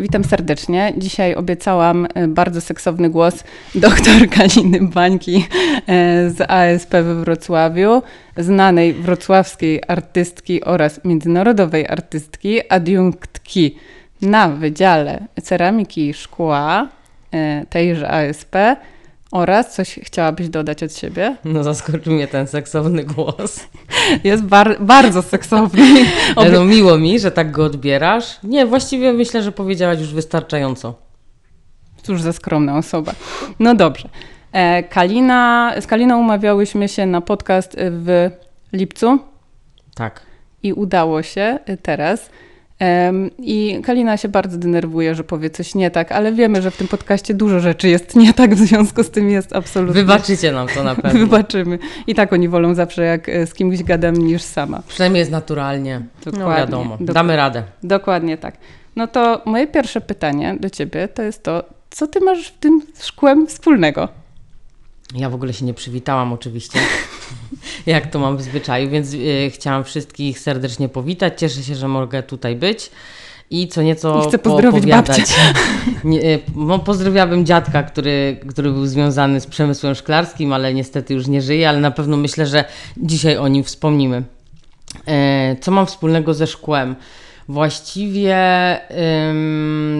Witam serdecznie. Dzisiaj obiecałam e, bardzo seksowny głos dr Kaliny Bańki e, z ASP we Wrocławiu, znanej wrocławskiej artystki oraz międzynarodowej artystki, adiunktki na Wydziale Ceramiki i Szkła e, tejże ASP oraz coś chciałabyś dodać od siebie? No zaskoczył mnie ten seksowny głos. Jest bar bardzo seksowny. Obie... No miło mi, że tak go odbierasz. Nie, właściwie myślę, że powiedziałaś już wystarczająco. Cóż za skromna osoba. No dobrze. E, Kalina, z Kaliną umawiałyśmy się na podcast w lipcu. Tak. I udało się teraz. I Kalina się bardzo denerwuje, że powie coś nie tak, ale wiemy, że w tym podcaście dużo rzeczy jest nie tak, w związku z tym jest absolutnie. Wybaczycie nam to na pewno. Wybaczymy. I tak oni wolą zawsze, jak e, z kimś gadam, niż sama. Przynajmniej jest naturalnie. Dokładnie. No wiadomo, damy radę. Dokładnie tak. No to moje pierwsze pytanie do ciebie to jest to, co ty masz w tym szkłem wspólnego? Ja w ogóle się nie przywitałam oczywiście, jak to mam w zwyczaju, więc y, chciałam wszystkich serdecznie powitać. Cieszę się, że mogę tutaj być i co nieco I chcę pozdrowić babcię. Nie, no, pozdrawiałabym dziadka, który, który był związany z przemysłem szklarskim, ale niestety już nie żyje, ale na pewno myślę, że dzisiaj o nim wspomnimy. E, co mam wspólnego ze szkłem? Właściwie,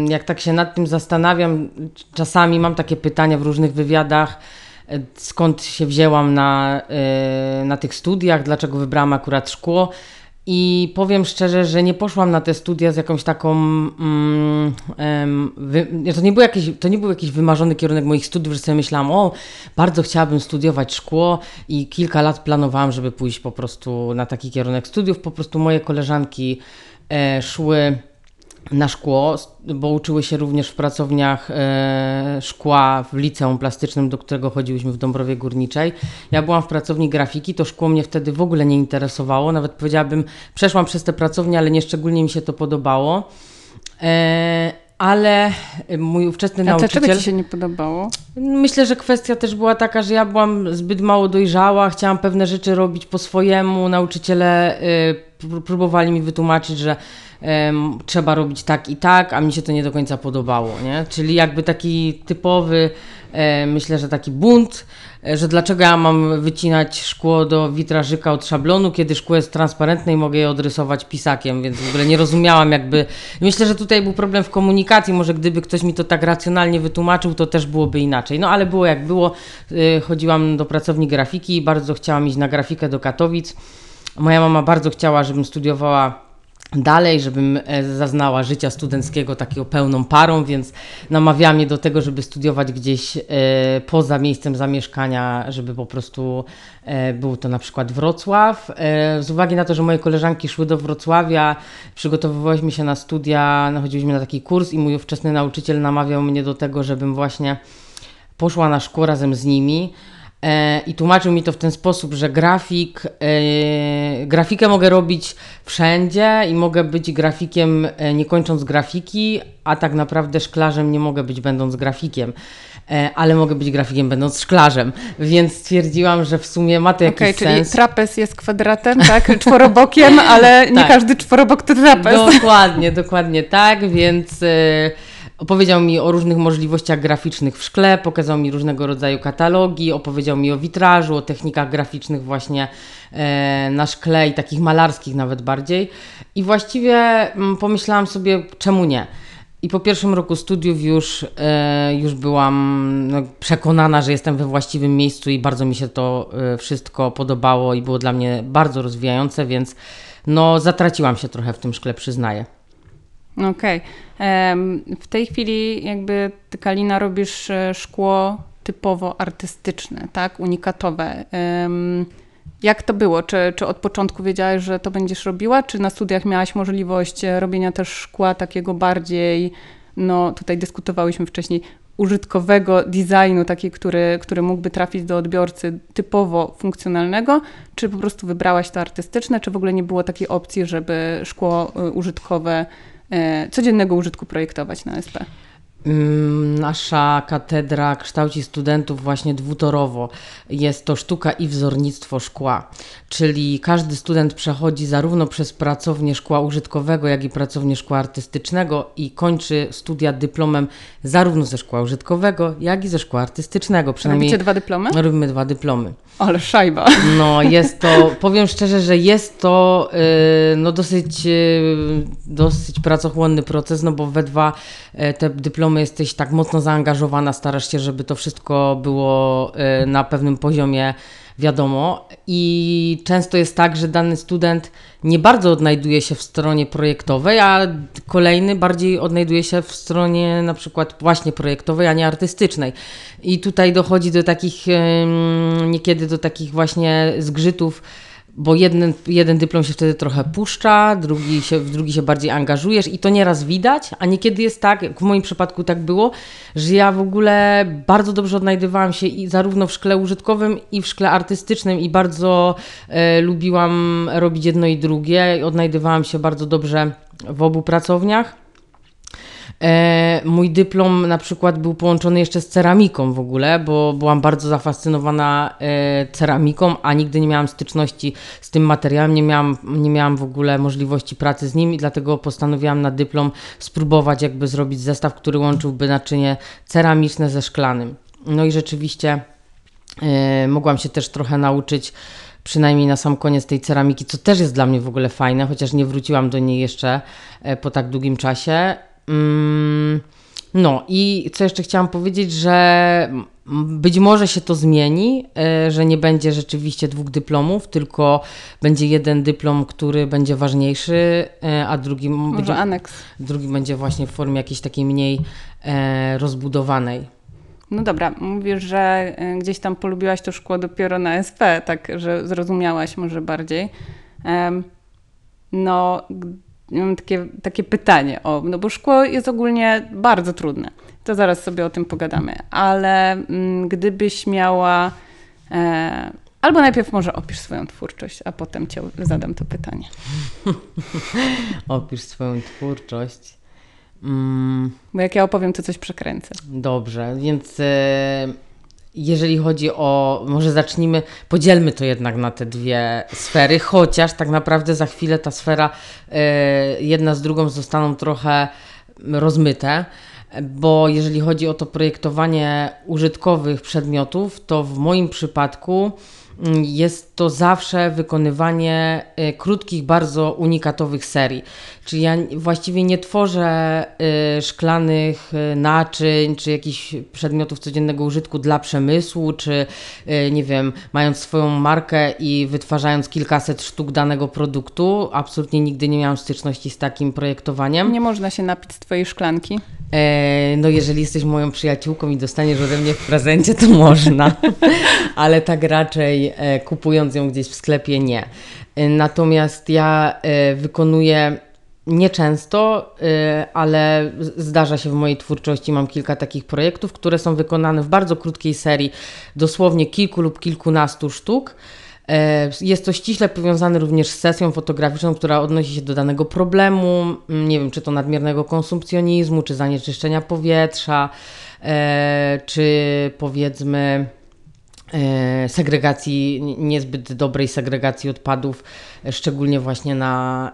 jak tak się nad tym zastanawiam, czasami mam takie pytania w różnych wywiadach, skąd się wzięłam na, e, na tych studiach, dlaczego wybrałam akurat szkło. I powiem szczerze, że nie poszłam na te studia z jakąś taką. Mm, wy, to, nie był jakiś, to nie był jakiś wymarzony kierunek moich studiów, że sobie myślałam, o, bardzo chciałabym studiować szkło i kilka lat planowałam, żeby pójść po prostu na taki kierunek studiów. Po prostu moje koleżanki e, szły na szkło, bo uczyły się również w pracowniach e, szkła w liceum plastycznym, do którego chodziłyśmy w Dąbrowie Górniczej. Ja byłam w pracowni grafiki, to szkło mnie wtedy w ogóle nie interesowało, nawet powiedziałabym, przeszłam przez te pracownie, ale nie szczególnie mi się to podobało. E, ale mój ówczesny A nauczyciel... dlaczego Ci się nie podobało? Myślę, że kwestia też była taka, że ja byłam zbyt mało dojrzała, chciałam pewne rzeczy robić po swojemu. Nauczyciele y, próbowali mi wytłumaczyć, że trzeba robić tak i tak, a mi się to nie do końca podobało, nie? Czyli jakby taki typowy, e, myślę, że taki bunt, e, że dlaczego ja mam wycinać szkło do witrażyka od szablonu, kiedy szkło jest transparentne i mogę je odrysować pisakiem, więc w ogóle nie rozumiałam jakby... Myślę, że tutaj był problem w komunikacji, może gdyby ktoś mi to tak racjonalnie wytłumaczył, to też byłoby inaczej. No ale było jak było, e, chodziłam do pracowni grafiki i bardzo chciałam iść na grafikę do Katowic. Moja mama bardzo chciała, żebym studiowała dalej, żebym e, zaznała życia studenckiego takiego pełną parą, więc namawiała mnie do tego, żeby studiować gdzieś e, poza miejscem zamieszkania, żeby po prostu e, był to na przykład Wrocław. Z uwagi na to, że moje koleżanki szły do Wrocławia, przygotowywałyśmy się na studia, chodziliśmy na taki kurs i mój ówczesny nauczyciel namawiał mnie do tego, żebym właśnie poszła na szkło razem z nimi. E, I tłumaczył mi to w ten sposób, że grafik, e, grafikę mogę robić wszędzie i mogę być grafikiem e, nie kończąc grafiki, a tak naprawdę szklarzem nie mogę być będąc grafikiem ale mogę być grafikiem będąc szklarzem, więc stwierdziłam, że w sumie ma to jakiś okay, sens. czyli trapez jest kwadratem, tak? Czworobokiem, ale nie tak. każdy czworobok to trapez. Dokładnie, dokładnie tak, więc Opowiedział mi o różnych możliwościach graficznych w szkle, pokazał mi różnego rodzaju katalogi, opowiedział mi o witrażu, o technikach graficznych właśnie e, na szkle i takich malarskich nawet bardziej. I właściwie mm, pomyślałam sobie, czemu nie? I po pierwszym roku studiów już, e, już byłam no, przekonana, że jestem we właściwym miejscu i bardzo mi się to e, wszystko podobało i było dla mnie bardzo rozwijające, więc no, zatraciłam się trochę w tym szkle, przyznaję. Okej. Okay. W tej chwili jakby ty Kalina robisz e, szkło typowo artystyczne, tak? Unikatowe. Jak to było? Czy, czy od początku wiedziałaś, że to będziesz robiła? Czy na studiach miałaś możliwość e, robienia też szkła takiego bardziej, no tutaj dyskutowałyśmy wcześniej, użytkowego designu, taki, który, który mógłby trafić do odbiorcy typowo funkcjonalnego, czy po prostu wybrałaś to artystyczne, czy w ogóle nie było takiej opcji, żeby szkło e, użytkowe codziennego użytku projektować na SP? Mm, nasza katedra kształci studentów właśnie dwutorowo. Jest to sztuka i wzornictwo szkła, czyli każdy student przechodzi zarówno przez pracownię szkła użytkowego, jak i pracownię szkła artystycznego i kończy studia dyplomem zarówno ze szkła użytkowego, jak i ze szkła artystycznego. Przynajmniej Robicie dwa dyplomy? Robimy dwa dyplomy. Ale szajba. No, jest to, powiem szczerze, że jest to yy, no dosyć, yy, dosyć pracochłonny proces, no bo we dwa yy, te dyplomy jesteś tak mocno zaangażowana, starasz się, żeby to wszystko było y, na pewnym poziomie wiadomo. I często jest tak, że dany student nie bardzo odnajduje się w stronie projektowej, a kolejny bardziej odnajduje się w stronie na przykład właśnie projektowej, a nie artystycznej. I tutaj dochodzi do takich, niekiedy do takich właśnie zgrzytów bo jeden, jeden dyplom się wtedy trochę puszcza, drugi się, w drugi się bardziej angażujesz i to nieraz widać, a niekiedy jest tak, w moim przypadku tak było, że ja w ogóle bardzo dobrze odnajdywałam się i zarówno w szkle użytkowym i w szkle artystycznym i bardzo e, lubiłam robić jedno i drugie. Odnajdywałam się bardzo dobrze w obu pracowniach. E, mój dyplom na przykład był połączony jeszcze z ceramiką w ogóle, bo byłam bardzo zafascynowana e, ceramiką, a nigdy nie miałam styczności z tym materiałem, nie miałam, nie miałam w ogóle możliwości pracy z nim i dlatego postanowiłam na dyplom spróbować jakby zrobić zestaw, który łączyłby naczynie ceramiczne ze szklanym. No i rzeczywiście e, mogłam się też trochę nauczyć przynajmniej na sam koniec tej ceramiki, co też jest dla mnie w ogóle fajne, chociaż nie wróciłam do niej jeszcze po tak długim czasie. Mm, no i co jeszcze chciałam powiedzieć, że być może się to zmieni, e, że nie będzie rzeczywiście dwóch dyplomów, tylko będzie jeden dyplom, który będzie ważniejszy, e, a drugi może będzie, aneks. drugi będzie właśnie w formie jakiejś takiej mniej e, rozbudowanej. No dobra, mówisz, że gdzieś tam polubiłaś to szkło dopiero na SP, tak, że zrozumiałaś może bardziej. No, mam takie, takie pytanie, o, no bo szkło jest ogólnie bardzo trudne. To zaraz sobie o tym pogadamy, ale mm, gdybyś miała. E, albo najpierw może opisz swoją twórczość, a potem cię zadam to pytanie. opisz swoją twórczość. Mm. Bo jak ja opowiem, to coś przekręcę. Dobrze, więc. E jeżeli chodzi o, może zacznijmy, podzielmy to jednak na te dwie sfery, chociaż tak naprawdę za chwilę ta sfera y, jedna z drugą zostaną trochę rozmyte, bo jeżeli chodzi o to projektowanie użytkowych przedmiotów, to w moim przypadku Mm, jest to zawsze wykonywanie y, krótkich, bardzo unikatowych serii. Czyli ja właściwie nie tworzę y, szklanych y, naczyń, czy jakichś przedmiotów codziennego użytku dla przemysłu, czy nie wiem, mając swoją markę i wytwarzając kilkaset sztuk danego produktu. Absolutnie nigdy nie miałam styczności z takim projektowaniem. Nie można się napić z Twojej szklanki. E, no, jeżeli jesteś moją przyjaciółką i dostaniesz ode mnie w prezencie, to można, ale tak raczej e, kupując ją gdzieś w sklepie nie. E, natomiast ja wykonuję nieczęsto, ale zdarza się w mojej twórczości, mam kilka takich projektów, które są wykonane w bardzo krótkiej serii, dosłownie kilku lub kilkunastu sztuk. Jest to ściśle powiązane również z sesją fotograficzną, która odnosi się do danego problemu, mm, nie wiem, czy to nadmiernego konsumpcjonizmu, czy zanieczyszczenia powietrza, czy powiedzmy segregacji, niezbyt dobrej segregacji odpadów, szczególnie właśnie na,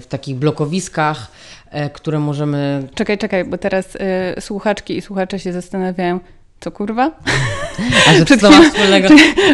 w takich blokowiskach, które możemy... Czekaj, czekaj, bo teraz słuchaczki i słuchacze się zastanawiają, co kurwa? A że co ma wspólnego?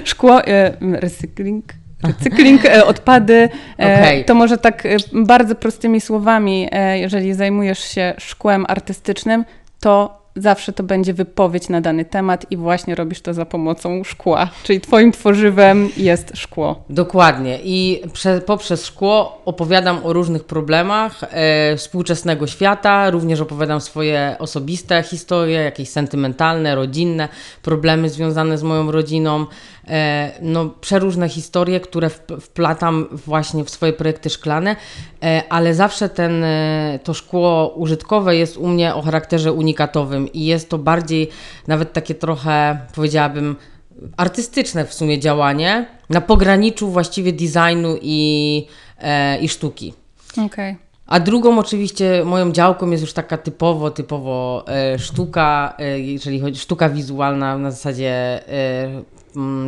Szkło, e, recykling, recykling, e, odpady. E, okay. To może tak bardzo prostymi słowami, jeżeli zajmujesz się szkłem artystycznym, to zawsze to będzie wypowiedź na dany temat i właśnie robisz to za pomocą szkła. Czyli twoim tworzywem jest szkło. Dokładnie. I prze, poprzez szkło opowiadam o różnych problemach e, współczesnego świata, również opowiadam swoje osobiste historie, jakieś sentymentalne, rodzinne, problemy związane z moją rodziną. E, no, przeróżne historie, które wplatam właśnie w swoje projekty szklane, e, ale zawsze ten, e, to szkło użytkowe jest u mnie o charakterze unikatowym i jest to bardziej nawet takie trochę, powiedziałabym, artystyczne w sumie działanie na pograniczu właściwie designu i, i sztuki. Okej. Okay. A drugą oczywiście moją działką jest już taka typowo, typowo e, sztuka, e, jeżeli chodzi sztuka wizualna na zasadzie e,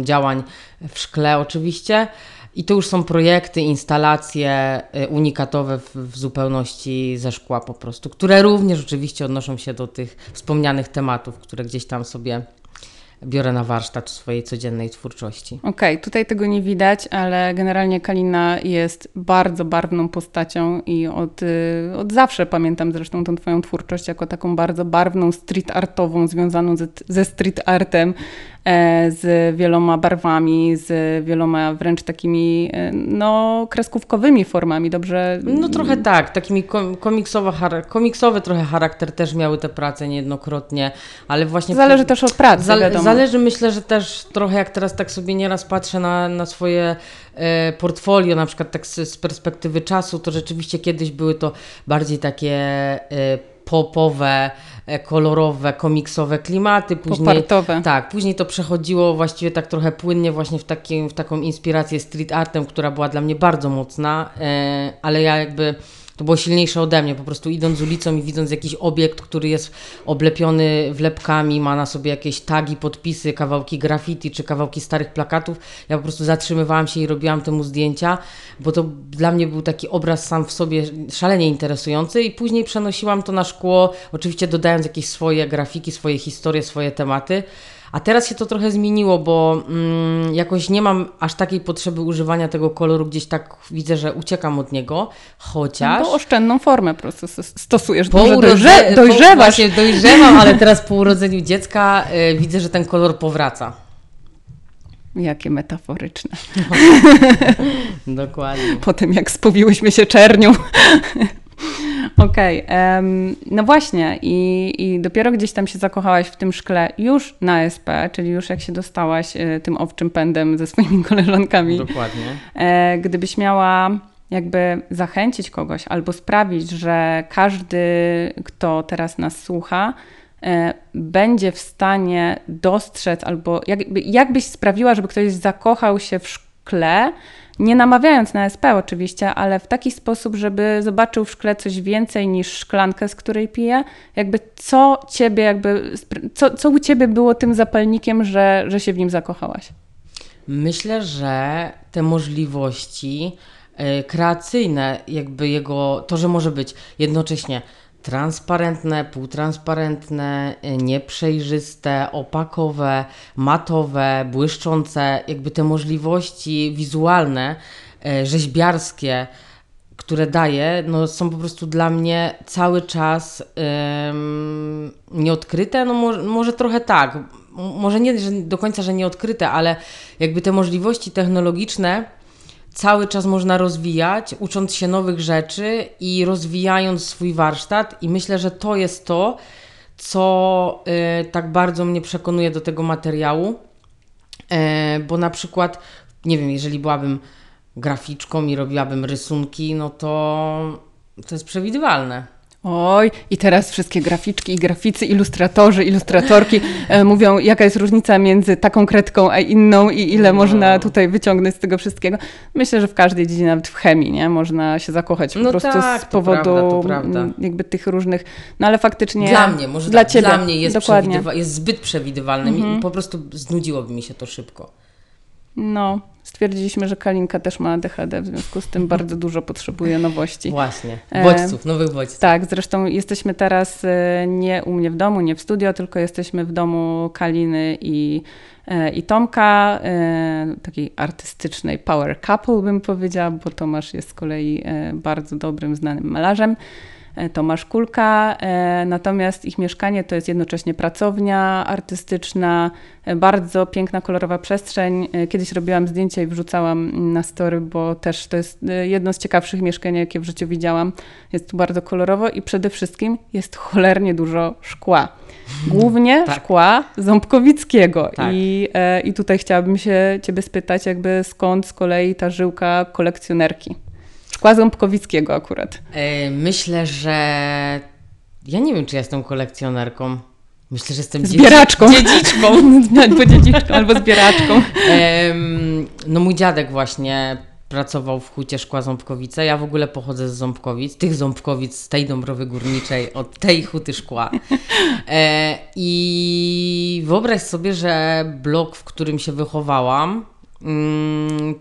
działań w szkle oczywiście. I to już są projekty, instalacje e, unikatowe w, w zupełności ze szkła po prostu, które również oczywiście odnoszą się do tych wspomnianych tematów, które gdzieś tam sobie biorę na warsztat w swojej codziennej twórczości. Okej, tutaj tego nie widać, ale generalnie Kalina jest bardzo barwną postacią i od, y, od zawsze pamiętam zresztą tą twoją twórczość jako taką bardzo barwną, street artową, związaną ze, ze street artem, z wieloma barwami, z wieloma wręcz takimi e, no, kreskówkowymi formami, dobrze? No trochę tak, takimi kom- komiksowa, chara- komiksowy trochę charakter też miały te prace niejednokrotnie, ale właśnie... Zależy też od pracy, Zale- wiadomo. Zależy, myślę, że też trochę jak teraz tak sobie nieraz patrzę na, na swoje e, portfolio, na przykład tak z, z perspektywy czasu, to rzeczywiście kiedyś były to bardziej takie e, popowe, e, kolorowe, komiksowe klimaty. Później, Popartowe. Tak, później to przechodziło właściwie tak trochę płynnie właśnie w, takim, w taką inspirację street artem, która była dla mnie bardzo mocna, e, ale ja jakby to było silniejsze ode mnie, po prostu idąc ulicą i widząc jakiś obiekt, który jest oblepiony wlepkami, ma na sobie jakieś tagi, podpisy, kawałki graffiti czy kawałki starych plakatów, ja po prostu zatrzymywałam się i robiłam temu zdjęcia, bo to dla mnie był taki obraz sam w sobie szalenie interesujący i później przenosiłam to na szkło, oczywiście dodając jakieś swoje grafiki, swoje historie, swoje tematy. A teraz się to trochę zmieniło, bo mm, jakoś nie mam aż takiej potrzeby używania tego koloru, gdzieś tak widzę, że uciekam od niego, chociaż... Bo oszczędną formę po prostu stosujesz. Po urodze- dojrze, po- dojrzewasz. Właśnie dojrzewam, ale teraz po urodzeniu dziecka y, widzę, że ten kolor powraca. Jakie metaforyczne. Dokładnie. Po tym, jak spowiłyśmy się czernią. Okej, em, no właśnie i, i dopiero gdzieś tam się zakochałaś w tym szkle już na SP, czyli już jak się dostałaś e, tym owczym pędem ze swoimi koleżankami. Dokładnie. E, gdybyś miała jakby zachęcić kogoś albo sprawić, że każdy, kto teraz nas słucha, e, będzie w stanie dostrzec, albo jakby, jakbyś sprawiła, żeby ktoś zakochał się w szkle, nie namawiając na SP oczywiście, ale w taki sposób, żeby zobaczył w szkle coś więcej niż szklankę, z której pije, jakby co ciebie, jakby, co, co u ciebie było tym zapalnikiem, że, że się w nim zakochałaś? Myślę, że te możliwości e, kreacyjne, jakby jego, to, że może być jednocześnie transparentne, półtransparentne, nieprzejrzyste, opakowe, matowe, błyszczące, jakby te możliwości wizualne, e, rzeźbiarskie, które daje, no są po prostu dla mnie cały czas em, nieodkryte. No może, może trochę tak. Może nie do końca, że nieodkryte, ale jakby te możliwości technologiczne cały czas można rozwijać, ucząc się nowych rzeczy i rozwijając swój warsztat. I myślę, że to jest to, co y, tak bardzo mnie przekonuje do tego materiału. E, bo na przykład, nie wiem, jeżeli byłabym graficzką i robiłabym rysunki, no to to jest przewidywalne. Oj, i teraz wszystkie graficzki i graficy, ilustratorzy, ilustratorki e, mówią, jaka jest różnica między taką kredką a inną i ile No. można tutaj wyciągnąć z tego wszystkiego. Myślę, że w każdej dziedzinie, nawet w chemii, nie? Można się zakochać po No prostu tak, z to powodu prawda, to prawda. jakby tych różnych, no ale faktycznie Dla mnie, może dla ciebie, dla mnie jest, jest zbyt przewidywalnym Mhm. i po prostu znudziłoby mi się to szybko. No, stwierdziliśmy, że Kalinka też ma ADHD, w związku z tym bardzo dużo potrzebuje nowości. Właśnie, E, bodźców, nowych bodźców. Tak, zresztą jesteśmy teraz e, nie u mnie w domu, nie w studio, tylko jesteśmy w domu Kaliny i, e, i Tomka, takiej artystycznej power couple bym powiedziała, bo Tomasz jest z kolei bardzo dobrym, znanym malarzem. E, Tomasz Kulka, e, natomiast ich mieszkanie to jest jednocześnie pracownia artystyczna, e, bardzo piękna, kolorowa przestrzeń. Kiedyś robiłam zdjęcia i wrzucałam na story, bo też to jest jedno z ciekawszych mieszkań, jakie w życiu widziałam. Jest tu bardzo kolorowo i przede wszystkim jest cholernie dużo szkła. Głównie Tak. szkła Ząbkowickiego. Tak. I, I tutaj chciałabym się Ciebie spytać, jakby skąd z kolei ta żyłka kolekcjonerki? Szkła Ząbkowickiego akurat. E, myślę, że ja nie wiem, czy jestem kolekcjonerką. Myślę, że jestem Zbieraczką. Dziedzi- dziedziczką. albo dziedziczką, albo zbieraczką. No mój dziadek właśnie pracował w hucie Szkła Ząbkowice. Ja w ogóle pochodzę z Ząbkowic, tych Ząbkowic, z tej Dąbrowy Górniczej, od tej huty szkła. E, I wyobraź sobie, że blok, w którym się wychowałam,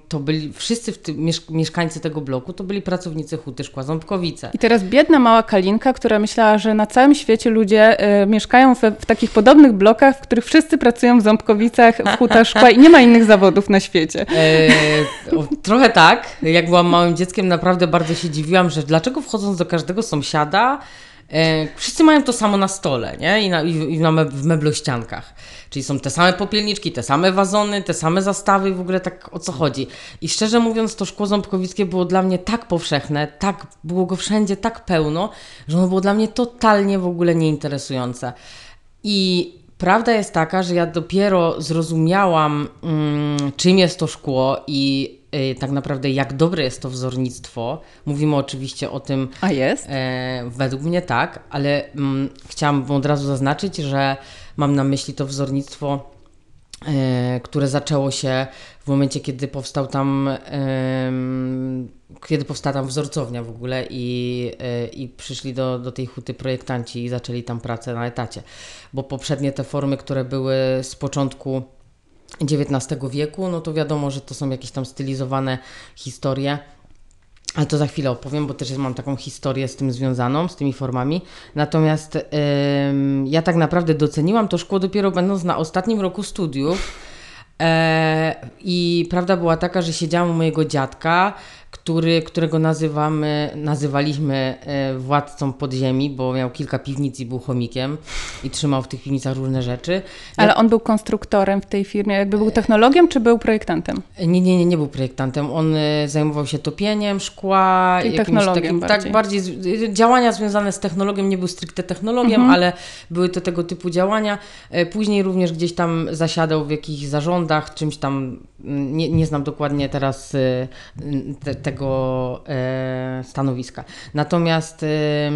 to byli wszyscy tym, mieszkańcy tego bloku to byli pracownicy Huty Szkła Ząbkowice. I teraz biedna mała Kalinka, która myślała, że na całym świecie ludzie y, mieszkają w, w, takich podobnych blokach, w których wszyscy pracują w Ząbkowicach, w Hutach Szkła i nie ma innych zawodów na świecie. E, o, trochę tak. Jak byłam małym dzieckiem, naprawdę bardzo się dziwiłam, że dlaczego wchodząc do każdego sąsiada E, wszyscy mają to samo na stole, nie? I, na, i, i na me, w meblościankach. Czyli są te same popielniczki, te same wazony, te same zastawy w ogóle tak o co chodzi. I szczerze mówiąc, to szkło ząbkowickie było dla mnie tak powszechne, tak, było go wszędzie tak pełno, że ono było dla mnie totalnie w ogóle nieinteresujące. I prawda jest taka, że ja dopiero zrozumiałam, mm, czym jest to szkło i Y, tak naprawdę jak dobre jest to wzornictwo. Mówimy oczywiście o tym. A jest? E, według mnie tak, ale mm, chciałam od razu zaznaczyć, że mam na myśli to wzornictwo, e, które zaczęło się w momencie, kiedy powstał tam. Kiedy powstała tam wzorcownia w ogóle i, e, i przyszli do, do tej huty projektanci i zaczęli tam pracę na etacie. Bo poprzednie te formy, które były z początku XIX wieku, no to wiadomo, że to są jakieś tam stylizowane historie. Ale to za chwilę opowiem, bo też mam taką historię z tym związaną, z tymi formami. Natomiast ym, ja tak naprawdę doceniłam to szkło dopiero będąc na ostatnim roku studiów. E, I prawda była taka, że siedziałam u mojego dziadka który, którego nazywamy, nazywaliśmy e, władcą podziemi, bo miał kilka piwnic i był chomikiem i trzymał w tych piwnicach różne rzeczy. Ale on był konstruktorem w tej firmie, jakby był technologiem, czy był projektantem? Nie, nie, nie, nie był projektantem. On e, zajmował się topieniem szkła. I technologią takim, bardziej. Tak, bardziej działania związane z technologią, nie był stricte technologiem, mhm. ale były to tego typu działania. E, później również gdzieś tam zasiadał w jakichś zarządach, czymś tam, nie, nie znam dokładnie teraz te, tego e, stanowiska. Natomiast e,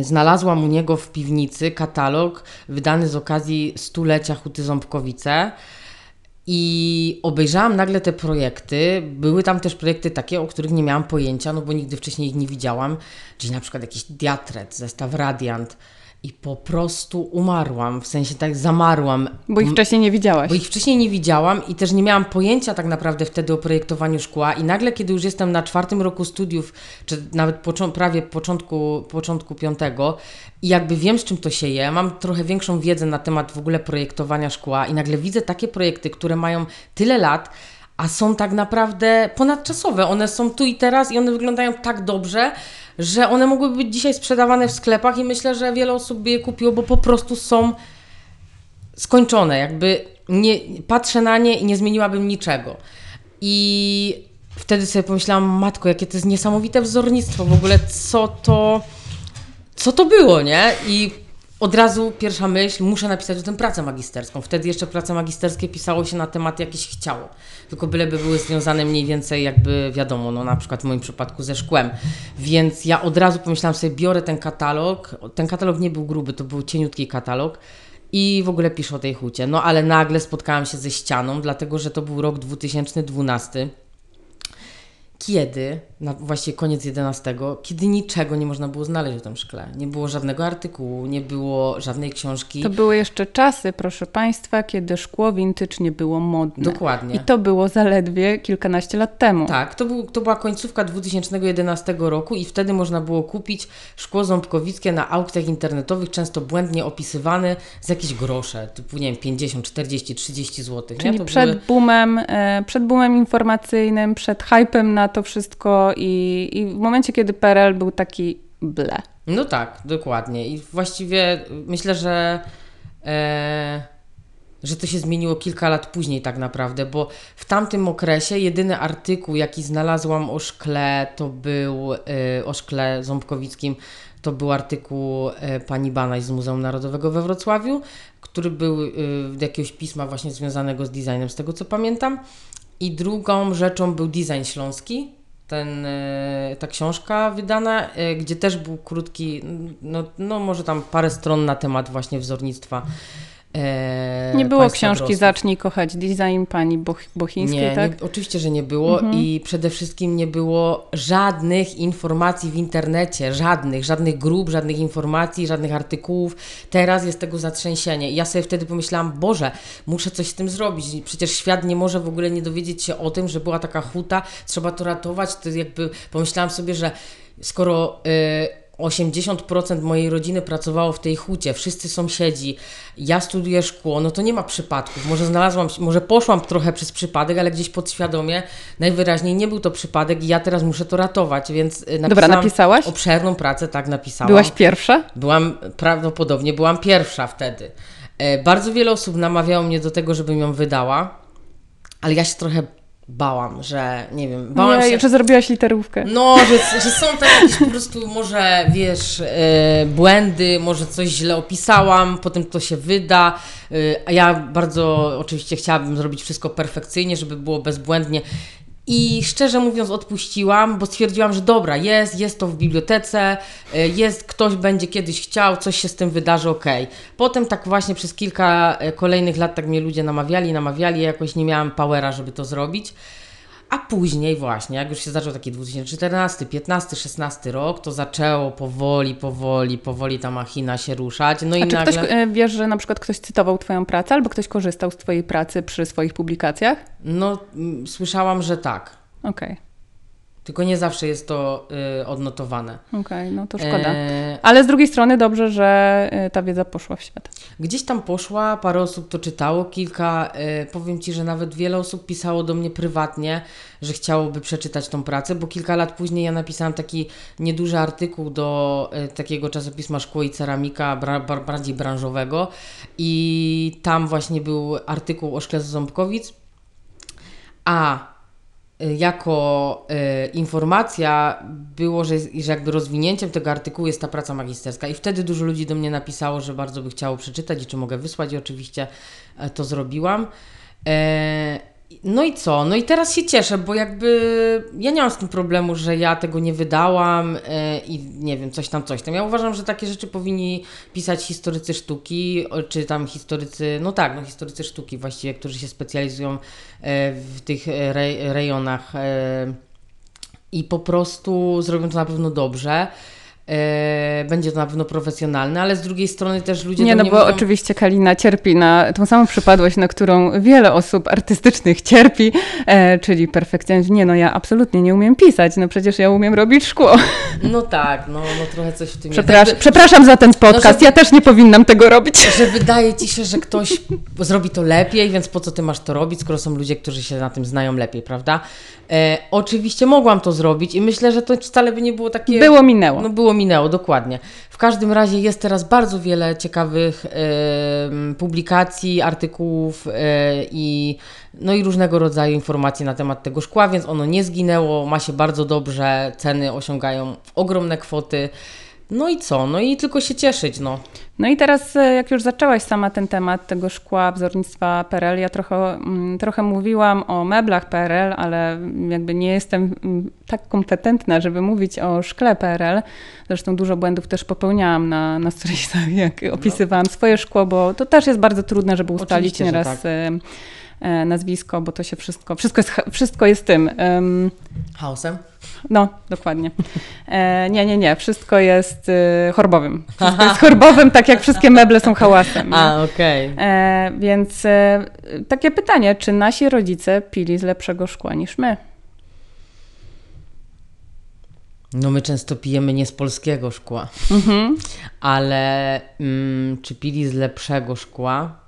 znalazłam u niego w piwnicy katalog wydany z okazji stulecia Huty Ząbkowice. I obejrzałam nagle te projekty. Były tam też projekty takie, o których nie miałam pojęcia, no bo nigdy wcześniej ich nie widziałam. Czyli na przykład jakiś diatret, zestaw Radiant, i po prostu umarłam, w sensie tak zamarłam. Bo ich wcześniej nie widziałaś. Bo ich wcześniej nie widziałam i też nie miałam pojęcia tak naprawdę wtedy o projektowaniu szkła i nagle, kiedy już jestem na czwartym roku studiów, czy nawet począ prawie początku, początku piątego i jakby wiem, z czym to się je, mam trochę większą wiedzę na temat w ogóle projektowania szkła i nagle widzę takie projekty, które mają tyle lat, a są tak naprawdę ponadczasowe. One są tu i teraz i one wyglądają tak dobrze, że one mogłyby być dzisiaj sprzedawane w sklepach i myślę, że wiele osób by je kupiło, bo po prostu są skończone. Jakby nie, patrzę na nie i nie zmieniłabym niczego. I wtedy sobie pomyślałam, matko, jakie to jest niesamowite wzornictwo w ogóle, co to, co to było, nie? I od razu pierwsza myśl, muszę napisać o tym pracę magisterską. Wtedy jeszcze prace magisterskie pisało się na temat jakieś chciało. Tylko byleby były związane mniej więcej jakby wiadomo, no na przykład w moim przypadku ze szkłem. Więc ja od razu pomyślałam sobie, biorę ten katalog. Ten katalog nie był gruby, to był cieniutki katalog. I w ogóle piszę o tej hucie. No ale nagle spotkałam się ze ścianą, dlatego że to był rok 2012 kiedy, na właściwie koniec 11, kiedy niczego nie można było znaleźć w tym szkle. Nie było żadnego artykułu, nie było żadnej książki. To były jeszcze czasy, proszę Państwa, kiedy szkło vintage nie było modne. Dokładnie. I to było zaledwie kilkanaście lat temu. Tak, to, był, to była końcówka 2011 roku i wtedy można było kupić szkło ząbkowickie na aukcjach internetowych, często błędnie opisywane za jakieś grosze, typu nie wiem, 50, 40, 30 zł. Czyli przed, były... boomem, e, przed boomem informacyjnym, przed hypem na to wszystko i, i w momencie, kiedy PRL był taki ble. No tak, dokładnie. I właściwie myślę, że. E, że to się zmieniło kilka lat później, tak naprawdę, bo w tamtym okresie jedyny artykuł, jaki znalazłam o szkle, to był e, o szkle ząbkowickim, to był artykuł e, pani Banaj z Muzeum Narodowego we Wrocławiu, który był z jakiegoś pisma właśnie związanego z designem, z tego co pamiętam. I drugą rzeczą był design śląski, ten, e, ta książka wydana, e, gdzie też był krótki, no, no może tam parę stron na temat właśnie wzornictwa E, nie było książki. Zacznij kochać design pani Boch Bochińskiej, Nie, tak? nie, oczywiście, że nie było Mhm. i przede wszystkim nie było żadnych informacji w internecie, żadnych, żadnych grup, żadnych informacji, żadnych artykułów. Teraz jest tego zatrzęsienie. I ja sobie wtedy pomyślałam, Boże, muszę coś z tym zrobić. Przecież świat nie może w ogóle nie dowiedzieć się o tym, że była taka huta, trzeba to ratować. To jakby pomyślałam sobie, że skoro... y, 80% mojej rodziny pracowało w tej hucie, wszyscy sąsiedzi, ja studiuję szkło, no to nie ma przypadków. Może znalazłam, może poszłam trochę przez przypadek, ale gdzieś podświadomie najwyraźniej nie był to przypadek i ja teraz muszę to ratować, więc y, napisałam napisałaś? obszerną pracę, tak napisałam. Byłaś pierwsza? Byłam, prawdopodobnie byłam pierwsza wtedy. E, bardzo wiele osób namawiało mnie do tego, żebym ją wydała, ale ja się trochę bałam, że nie wiem, bałam Nie, się... że zrobiłaś literówkę. No, że, że są tam jakieś po prostu może, wiesz, e, błędy, może coś źle opisałam, potem to się wyda, e, a ja bardzo oczywiście chciałabym zrobić wszystko perfekcyjnie, żeby było bezbłędnie. I szczerze mówiąc odpuściłam, bo stwierdziłam, że dobra, jest, jest to w bibliotece, e, jest, ktoś będzie kiedyś chciał, coś się z tym wydarzy, okej. Potem tak właśnie przez kilka e, kolejnych lat tak mnie ludzie namawiali, namawiali, jakoś nie miałam powera, żeby to zrobić. A później właśnie, jak już się zaczął taki 2014, 15, 16 rok, to zaczęło powoli, powoli, powoli ta machina się ruszać. No i A czy nagle... ktoś, e, wiesz, że na przykład ktoś cytował Twoją pracę albo ktoś korzystał z Twojej pracy przy swoich publikacjach? No, słyszałam, że tak. Okej, Tylko nie zawsze jest to y, odnotowane. okej, no to szkoda. E, Ale z drugiej strony dobrze, że e, ta wiedza poszła w świat. Gdzieś tam poszła, parę osób to czytało, kilka, e, powiem Ci, że nawet wiele osób pisało do mnie prywatnie, że chciałoby przeczytać tą pracę, bo kilka lat później ja napisałam taki nieduży artykuł do e, takiego czasopisma Szkło i Ceramika, bra, bar, bardziej branżowego i tam właśnie był artykuł o szkle z ząbkowic, a y, jako y, informacja było, że, że jakby rozwinięciem tego artykułu jest ta praca magisterska i wtedy dużo ludzi do mnie napisało, że bardzo by chciało przeczytać i czy mogę wysłać i oczywiście e, to zrobiłam. E, no i co? No i teraz się cieszę, bo jakby ja nie mam z tym problemu, że ja tego nie wydałam e, i nie wiem, coś tam, coś tam. Ja uważam, że takie rzeczy powinni pisać historycy sztuki, czy tam historycy, no tak, no historycy sztuki właściwie, którzy się specjalizują e, w tych e, rej, rejonach i po prostu zrobią to na pewno dobrze. E, będzie to na pewno profesjonalne, ale z drugiej strony też ludzie Nie, no bo mówią, oczywiście Kalina cierpi na tą samą przypadłość, na którą wiele osób artystycznych cierpi, e, czyli perfekcjonizm. Nie, no ja absolutnie nie umiem pisać, no przecież ja umiem robić szkło. No tak, no, no trochę coś w tym Przepraszam, jest. przepraszam za ten podcast, że- ja też nie powinnam tego robić. że wydaje ci się, że ktoś zrobi to lepiej, więc po co ty masz to robić, skoro są ludzie, którzy się na tym znają lepiej, prawda? E, oczywiście mogłam to zrobić i myślę, że to wcale by nie było takie. Było, minęło. No było, minęło, dokładnie. W każdym razie jest teraz bardzo wiele ciekawych em, publikacji, artykułów e, i, no i różnego rodzaju informacji na temat tego szkła, więc ono nie zginęło, ma się bardzo dobrze, ceny osiągają ogromne kwoty. No i co? No i tylko się cieszyć, no. No i teraz, e, jak już zaczęłaś sama ten temat tego szkła, wzornictwa PRL, ja trochę, mm, trochę mówiłam o meblach PRL, ale jakby nie jestem mm, tak kompetentna, żeby mówić o szkle PRL. Zresztą dużo błędów też popełniałam na, na stories, jak opisywałam swoje szkło, bo to też jest bardzo trudne, żeby ustalić Oczywiście, nieraz tak. e, nazwisko, bo to się wszystko, wszystko jest, wszystko jest tym. Chaosem? No, dokładnie. E, nie, nie, nie. Wszystko jest e, chorbowym. Wszystko jest chorbowym, tak jak wszystkie meble są hałasem. A, okej. E, więc e, takie pytanie, czy nasi rodzice pili z lepszego szkła niż my? No my często pijemy nie z polskiego szkła, Mhm. ale mm, czy pili z lepszego szkła?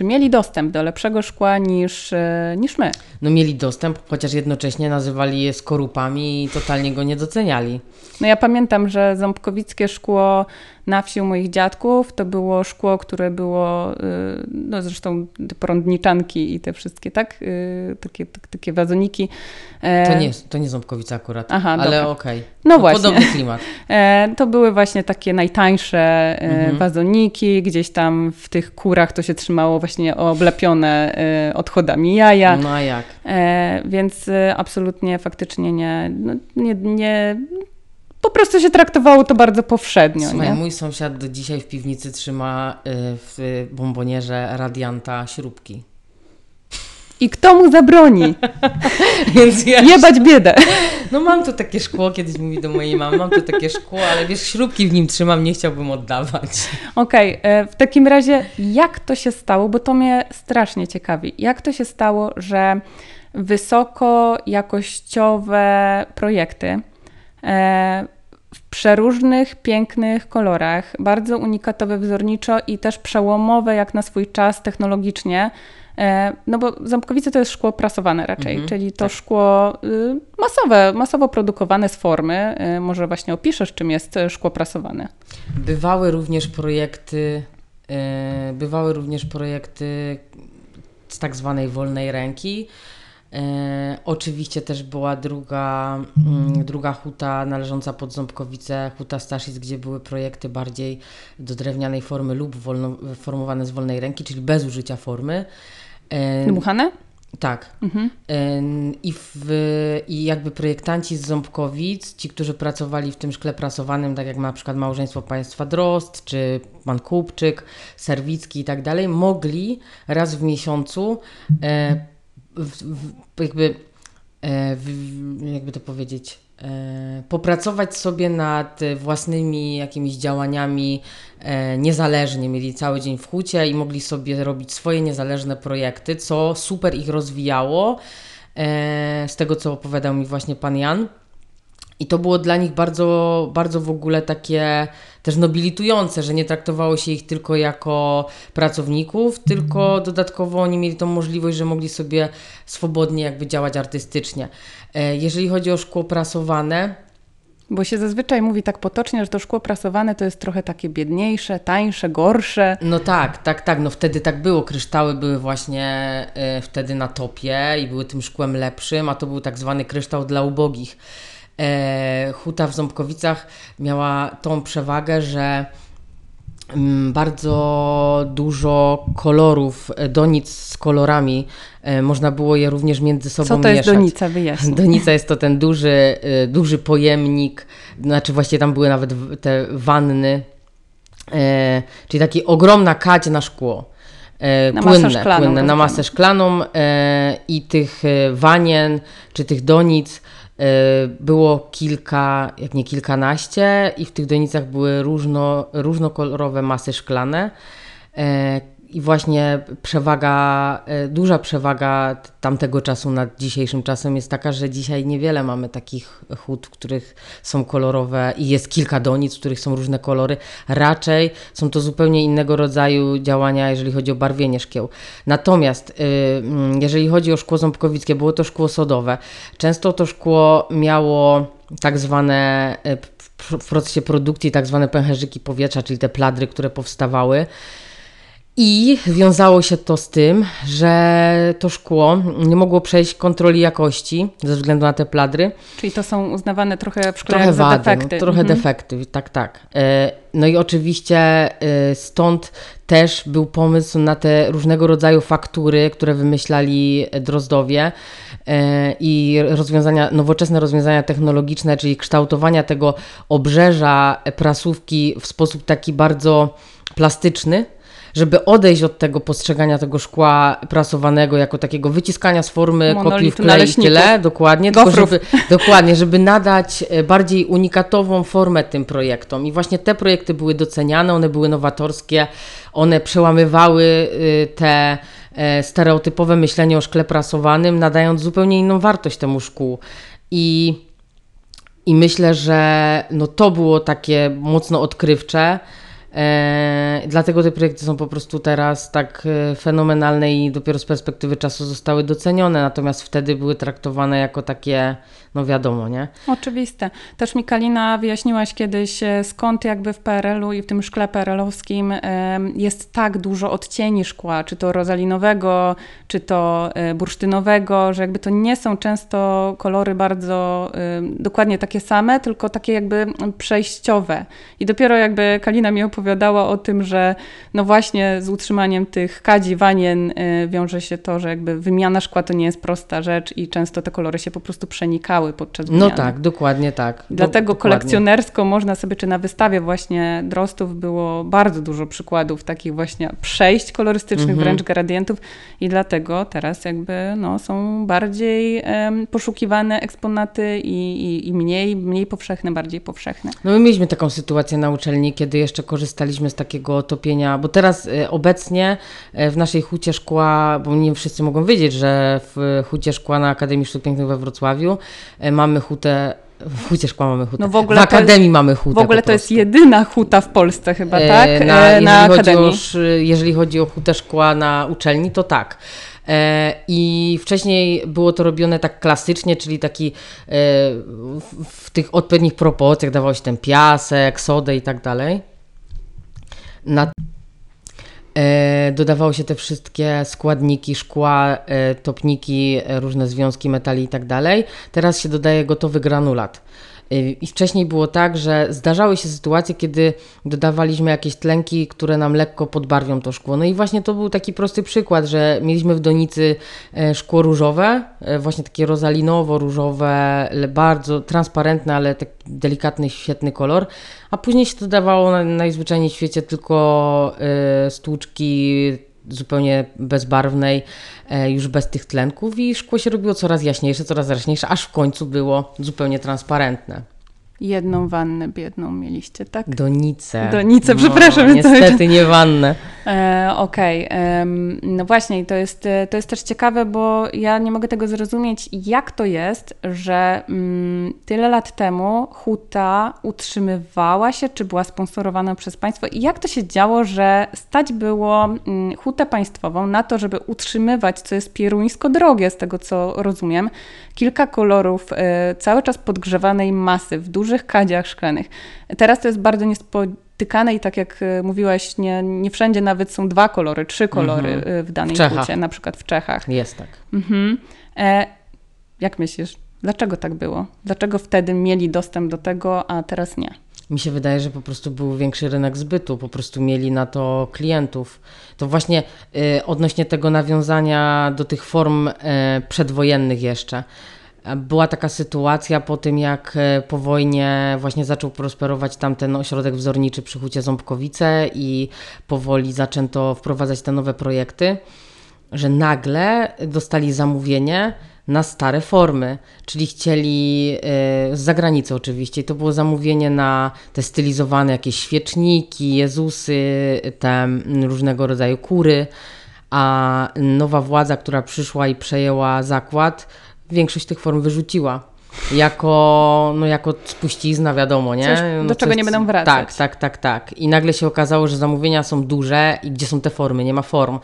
Czy mieli dostęp do lepszego szkła niż, e, niż my? No mieli dostęp, chociaż jednocześnie nazywali je skorupami i totalnie go nie doceniali. No ja pamiętam, że ząbkowickie szkło na wsi u moich dziadków to było szkło, które było, y, no zresztą te prądniczanki i te wszystkie, tak? Y, Takie, tak, takie wazoniki. E, To nie, to nie Ząbkowice akurat, Aha, ale okej. No właśnie. Podobny klimat. E, To były właśnie takie najtańsze e, Mhm. wazoniki, gdzieś tam w tych kurach to się trzymało właśnie oblepione odchodami jaja, No a jak? Więc absolutnie faktycznie nie, no, nie, nie po prostu się traktowało to bardzo powszednio. Słuchaj, nie? mój sąsiad do dzisiaj w piwnicy trzyma y, w bombonierze radianta śrubki. I kto mu zabroni? Więc ja Jebać biedę. No mam tu takie szkło, kiedyś mówi do mojej mamy, mam tu takie szkło, ale wiesz, śrubki w nim trzymam, nie chciałbym oddawać. Okej, okay, w takim razie jak to się stało, bo to mnie strasznie ciekawi, jak to się stało, że wysoko jakościowe projekty w przeróżnych, pięknych kolorach, bardzo unikatowe wzorniczo i też przełomowe jak na swój czas technologicznie, E, no bo ząbkowice to jest szkło prasowane raczej, mhm, czyli to tak. szkło y, masowe, masowo produkowane z formy. Y, może właśnie opiszesz, czym jest szkło prasowane. Bywały również projekty, bywały również projekty z tak zwanej wolnej ręki. E, oczywiście też była druga, mm, druga huta należąca pod Ząbkowice, huta Staszic, gdzie były projekty bardziej do drewnianej formy lub wolno, formowane z wolnej ręki, czyli bez użycia formy. Dmuchane? Tak. Mhm. I, w, I jakby projektanci z Ząbkowic, ci, którzy pracowali w tym szkle prasowanym, tak jak na przykład małżeństwo państwa Drost, czy pan Kupczyk, Serwicki i tak dalej, mogli raz w miesiącu e, w, w, jakby, e, jakby to powiedzieć, E, popracować sobie nad własnymi jakimiś działaniami e, niezależnie. Mieli cały dzień w hucie i mogli sobie robić swoje niezależne projekty, co super ich rozwijało. Z tego, co opowiadał mi właśnie pan Jan. I to było dla nich bardzo, bardzo w ogóle takie też nobilitujące, że nie traktowało się ich tylko jako pracowników, tylko dodatkowo oni mieli tą możliwość, że mogli sobie swobodnie jakby działać artystycznie. E, jeżeli chodzi o szkło prasowane, bo się zazwyczaj mówi tak potocznie, że to szkło prasowane to jest trochę takie biedniejsze, tańsze, gorsze. No tak, tak, tak. No wtedy tak było. Kryształy były właśnie y, wtedy na topie i były tym szkłem lepszym, a to był tak zwany kryształ dla ubogich. E, huta w Ząbkowicach miała tą przewagę, że mm, bardzo dużo kolorów, e, donic z kolorami. E, można było je również między sobą mieszać. Co to jest donica? Wyjaśnij. Donica jest to ten duży, duży pojemnik, znaczy właściwie tam były nawet te wanny, czyli taka ogromna kadź na szkło. Na płynne, szklaną, płynne na masę szklaną i tych wanien czy tych donic było kilka, jak nie kilkanaście, i w tych donicach były różno, różnokolorowe masy szklane. E, I właśnie przewaga, e, duża przewaga tamtego czasu nad dzisiejszym czasem jest taka, że dzisiaj niewiele mamy takich hut, w których są kolorowe i jest kilka donic, w których są różne kolory. Raczej są to zupełnie innego rodzaju działania, jeżeli chodzi o barwienie szkieł. Natomiast y, mm, jeżeli chodzi o szkło ząbkowickie, było to szkło sodowe. Często to szkło miało tak zwane y, w procesie produkcji tak zwane pęcherzyki powietrza, czyli te pladry, które powstawały. I wiązało się to z tym, że to szkło nie mogło przejść kontroli jakości ze względu na te pladry. Czyli to są uznawane trochę w szkole trochę wady, defekty. No, trochę mhm. defekty, tak, tak. E, no i oczywiście e, stąd też był pomysł na te różnego rodzaju faktury, które wymyślali Drozdowie e, i rozwiązania, nowoczesne rozwiązania technologiczne, czyli kształtowania tego obrzeża prasówki w sposób taki bardzo plastyczny żeby odejść od tego postrzegania tego szkła prasowanego jako takiego wyciskania z formy kotli w klej i tyle, dokładnie, żeby, dokładnie, żeby nadać e, bardziej unikatową formę tym projektom. I właśnie te projekty były doceniane, one były nowatorskie, one przełamywały e, te e, stereotypowe myślenie o szkle prasowanym, nadając zupełnie inną wartość temu szkłu. I, i myślę, że no to było takie mocno odkrywcze. E, dlatego te projekty są po prostu teraz tak e, fenomenalne i dopiero z perspektywy czasu zostały docenione, natomiast wtedy były traktowane jako takie, no wiadomo, nie? Oczywiste. Też mi Kalina wyjaśniłaś kiedyś, e, skąd jakby w PRL-u i w tym szkle PRL-owskim jest tak dużo odcieni szkła, czy to rozalinowego, czy to bursztynowego, że jakby to nie są często kolory bardzo dokładnie takie same, tylko takie jakby przejściowe. I dopiero jakby Kalina mi opowiedziała, opowiadała o tym, że no właśnie z utrzymaniem tych kadzi, wanien y, wiąże się to, że jakby wymiana szkła to nie jest prosta rzecz i często te kolory się po prostu przenikały podczas No wymiany. tak, dokładnie tak. Dlatego dokładnie. kolekcjonersko można sobie, czy na wystawie właśnie Drostów było bardzo dużo przykładów takich właśnie przejść kolorystycznych, Mhm. wręcz gradientów i dlatego teraz jakby no, są bardziej em, poszukiwane eksponaty i, i, i mniej, mniej powszechne, bardziej powszechne. No my mieliśmy taką sytuację na uczelni, kiedy jeszcze korzystaliśmy z takiego topienia, bo teraz e, obecnie e, w naszej hucie szkła, bo nie wszyscy mogą wiedzieć, że w hucie szkła na Akademii Sztuk Pięknych we Wrocławiu e, mamy hutę, w hucie szkła mamy hutę, No w ogóle w to jest- Akademii mamy hutę W ogóle to jest jedyna huta w Polsce chyba, E, tak? Na, E, jeżeli, na chodzi o, Akademii. jeżeli chodzi o hutę szkła na uczelni, to tak. I wcześniej było to robione tak klasycznie, czyli taki w, w tych odpowiednich proporcjach dawało się ten piasek, sodę i tak dalej. Na, e, dodawało się te wszystkie składniki szkła, e, topniki, e, różne związki metali i tak dalej. Teraz się dodaje gotowy granulat. Y, I wcześniej było tak, że zdarzały się sytuacje, kiedy dodawaliśmy jakieś tlenki, które nam lekko podbarwią to szkło. No i właśnie to był taki prosty przykład, że mieliśmy w donicy e, szkło różowe, e, właśnie takie rozalinowo-różowe, bardzo transparentne, ale taki delikatny, świetny kolor, a później się dodawało na, najzwyczajniej w świecie tylko e, stłuczki zupełnie bezbarwnej, e, już bez tych tlenków i szkło się robiło coraz jaśniejsze, coraz jaśniejsze, aż w końcu było zupełnie transparentne. Jedną wannę biedną mieliście, tak? Donice, przepraszam, No, ja cały niestety nie wannę. E, Okej, em, no właśnie, to jest, e, to jest też ciekawe, bo ja nie mogę tego zrozumieć, jak to jest, że mm, tyle lat temu huta utrzymywała się, czy była sponsorowana przez państwo i jak to się działo, że stać było mm, hutę państwową na to, żeby utrzymywać, co jest pieruńsko drogie, z tego co rozumiem, kilka kolorów e, cały czas podgrzewanej masy w dużych kadziach szklanych. Teraz to jest bardzo niespotykane i tak jak e, mówiłaś, nie, nie wszędzie nawet są dwa kolory, trzy kolory Mhm. e, w danej W hucie, na przykład w Czechach. Jest tak. Mhm. E, jak myślisz, dlaczego tak było? Dlaczego wtedy mieli dostęp do tego, a teraz nie? Mi się wydaje, że po prostu był większy rynek zbytu, po prostu mieli na to klientów. To właśnie y, odnośnie tego nawiązania do tych form y, przedwojennych jeszcze. Była taka sytuacja po tym, jak e, po wojnie właśnie zaczął prosperować tamten ośrodek wzorniczy przy Hucie Ząbkowice i powoli zaczęto wprowadzać te nowe projekty, że nagle dostali zamówienie na stare formy, czyli chcieli e, z zagranicy oczywiście. I to było zamówienie na te stylizowane jakieś świeczniki, Jezusy, te różnego rodzaju kury. A nowa władza, która przyszła i przejęła zakład, większość tych form wyrzuciła. Jako, no jako spuścizna, wiadomo, nie? Coś, no do czego nie będą wracać. Tak, tak, tak, tak. I nagle się okazało, że zamówienia są duże i gdzie są te formy? Nie ma form.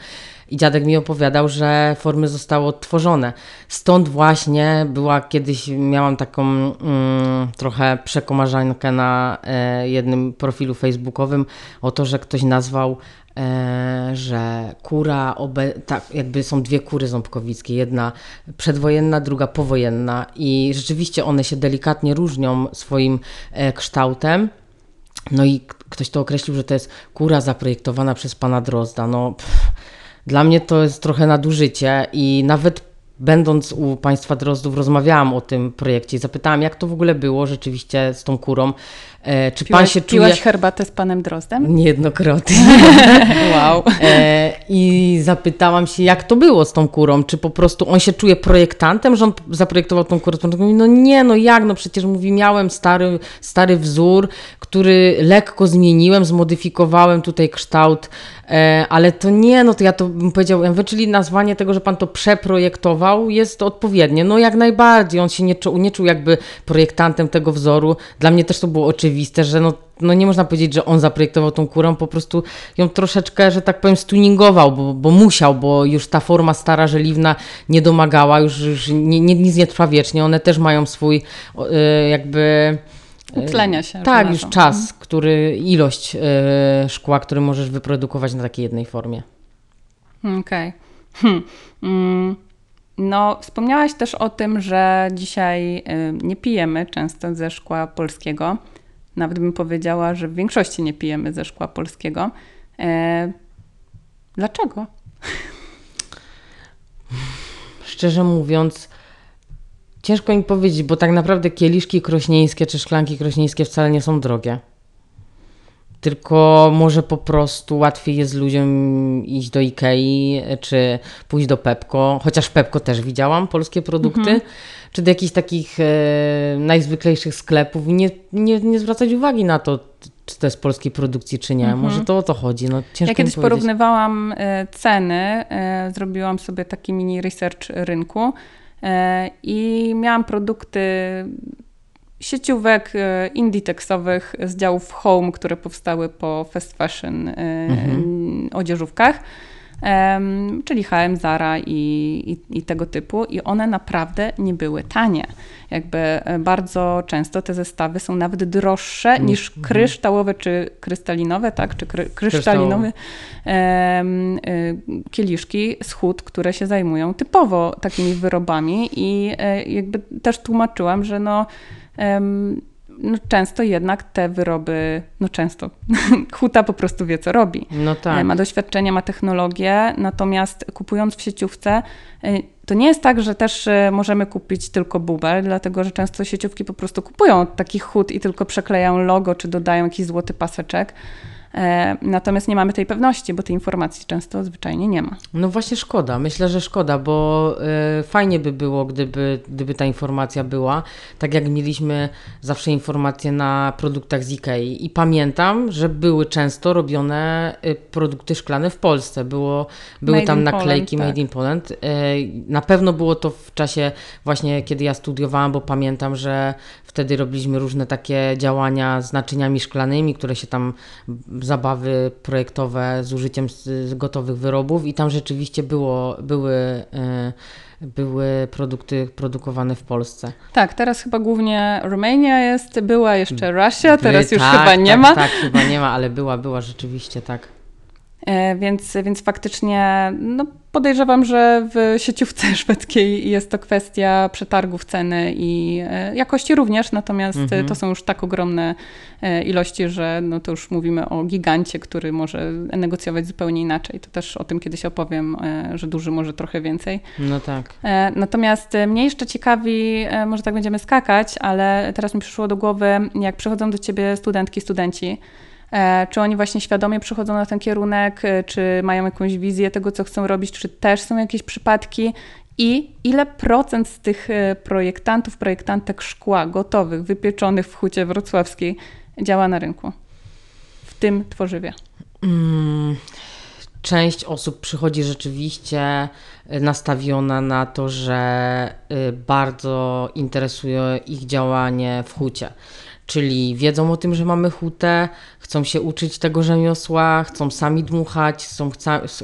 I dziadek mi opowiadał, że formy zostały odtworzone. Stąd właśnie była kiedyś, miałam taką mm, trochę przekomarzankę na e, jednym profilu facebookowym o to, że ktoś nazwał że kura, obe, tak, jakby są dwie kury ząbkowickie, jedna przedwojenna, druga powojenna i rzeczywiście one się delikatnie różnią swoim e, kształtem. No i ktoś to określił, że to jest kura zaprojektowana przez pana Drozda. No, pff, dla mnie to jest trochę nadużycie i nawet będąc u państwa Drozdów rozmawiałam o tym projekcie i zapytałam, jak to w ogóle było rzeczywiście z tą kurą. E, czy pan Piłaś, się czuje... piłaś herbatę z panem Drozdem? Niejednokrotnie. Wow. E, I zapytałam się, jak to było z tą kurą. Czy po prostu on się czuje projektantem, że on zaprojektował tą kurę? On mówi, no nie, no jak, no przecież mówi, miałem stary, stary wzór, który lekko zmieniłem, zmodyfikowałem tutaj kształt, ale to nie, no to ja to bym powiedział, ja mówię, czyli nazwanie tego, że pan to przeprojektował jest odpowiednie. No jak najbardziej, on się nie czuł, nie czuł jakby projektantem tego wzoru. Dla mnie też to było oczywiste, że no no nie można powiedzieć, że on zaprojektował tą kurę, po prostu ją troszeczkę, że tak powiem, stuningował, bo, bo musiał, bo już ta forma stara, żeliwna nie domagała, już, już nie, nie, nic nie trwa wiecznie, one też mają swój y, jakby... Utlenia się. Tak, już czas, który, ilość y, szkła, który możesz wyprodukować na takiej jednej formie. Okej. Hm. Mm. No, wspomniałaś też o tym, że dzisiaj y, nie pijemy często ze szkła polskiego. nawet bym powiedziała, że w większości nie pijemy ze szkła polskiego. E, dlaczego? Szczerze mówiąc, ciężko mi powiedzieć, bo tak naprawdę kieliszki krośnieńskie czy szklanki krośnieńskie wcale nie są drogie. Tylko może po prostu łatwiej jest ludziom iść do Ikei czy pójść do Pepko, chociaż Pepko też widziałam, polskie produkty, mhm. czy do jakichś takich e, najzwyklejszych sklepów i nie, nie, nie zwracać uwagi na to, czy to jest polskiej produkcji, czy nie. Mhm. Może to o to chodzi. No, ciężko ja kiedyś porównywałam e, ceny, e, zrobiłam sobie taki mini research rynku e, i miałam produkty sieciówek e, indie-tekstowych z działów home, które powstały po fast fashion e, mhm. odzieżówkach. Czyli HM, Zara i, i, i, tego typu, i one naprawdę nie były tanie. Jakby e, bardzo często te zestawy są nawet droższe mm, niż mhm. kryształowe czy krystalinowe, tak, czy kry, kieliszki z hut, które się zajmują typowo takimi wyrobami i jakby też tłumaczyłam, że no no często jednak te wyroby, no często, huta po prostu wie, co robi. No tak. Ma doświadczenie, ma technologię, natomiast kupując w sieciówce, e, to nie jest tak, że też e, możemy kupić tylko bubel, dlatego że często sieciówki po prostu kupują takich hut i tylko przeklejają logo, czy dodają jakiś złoty paseczek. E, natomiast nie mamy tej pewności, bo tej informacji często zwyczajnie nie ma. No właśnie szkoda, myślę, że szkoda, bo y, fajnie by było, gdyby, gdyby ta informacja była, tak jak mieliśmy zawsze informacje na produktach z Ikei i pamiętam, że były często robione y, produkty szklane w Polsce, było, były made tam naklejki Poland, Made tak. in Poland. Y, na pewno było to w czasie właśnie, kiedy ja studiowałam, bo pamiętam, że wtedy robiliśmy różne takie działania z naczyniami szklanymi, które się tam zabawy projektowe z użyciem gotowych wyrobów i tam rzeczywiście było, były e, były produkty produkowane w Polsce. Tak, teraz chyba głównie Romania jest, była jeszcze Rosja, teraz By, już tak, chyba nie tak, ma. Tak, chyba nie ma, ale była, była rzeczywiście, tak. E, więc, więc faktycznie no, podejrzewam, że w sieciówce szwedzkiej jest to kwestia przetargów ceny i e, jakości również, natomiast mhm. to są już tak ogromne e, ilości, że no to już mówimy o gigancie, który może negocjować zupełnie inaczej. To też o tym kiedyś opowiem, że duży może trochę więcej. No tak. Natomiast mnie jeszcze ciekawi, może tak będziemy skakać, ale teraz mi przyszło do głowy, jak przychodzą do ciebie studentki, studenci, E, czy oni właśnie świadomie przychodzą na ten kierunek, e, czy mają jakąś wizję tego, co chcą robić, czy też są jakieś przypadki i ile procent z tych e, projektantów, projektantek szkła gotowych, wypieczonych w hucie wrocławskiej działa na rynku w tym tworzywie? Mm, część osób przychodzi rzeczywiście nastawiona na to, że bardzo interesuje ich działanie w hucie czyli wiedzą o tym, że mamy hutę, chcą się uczyć tego rzemiosła, chcą sami dmuchać, chcą,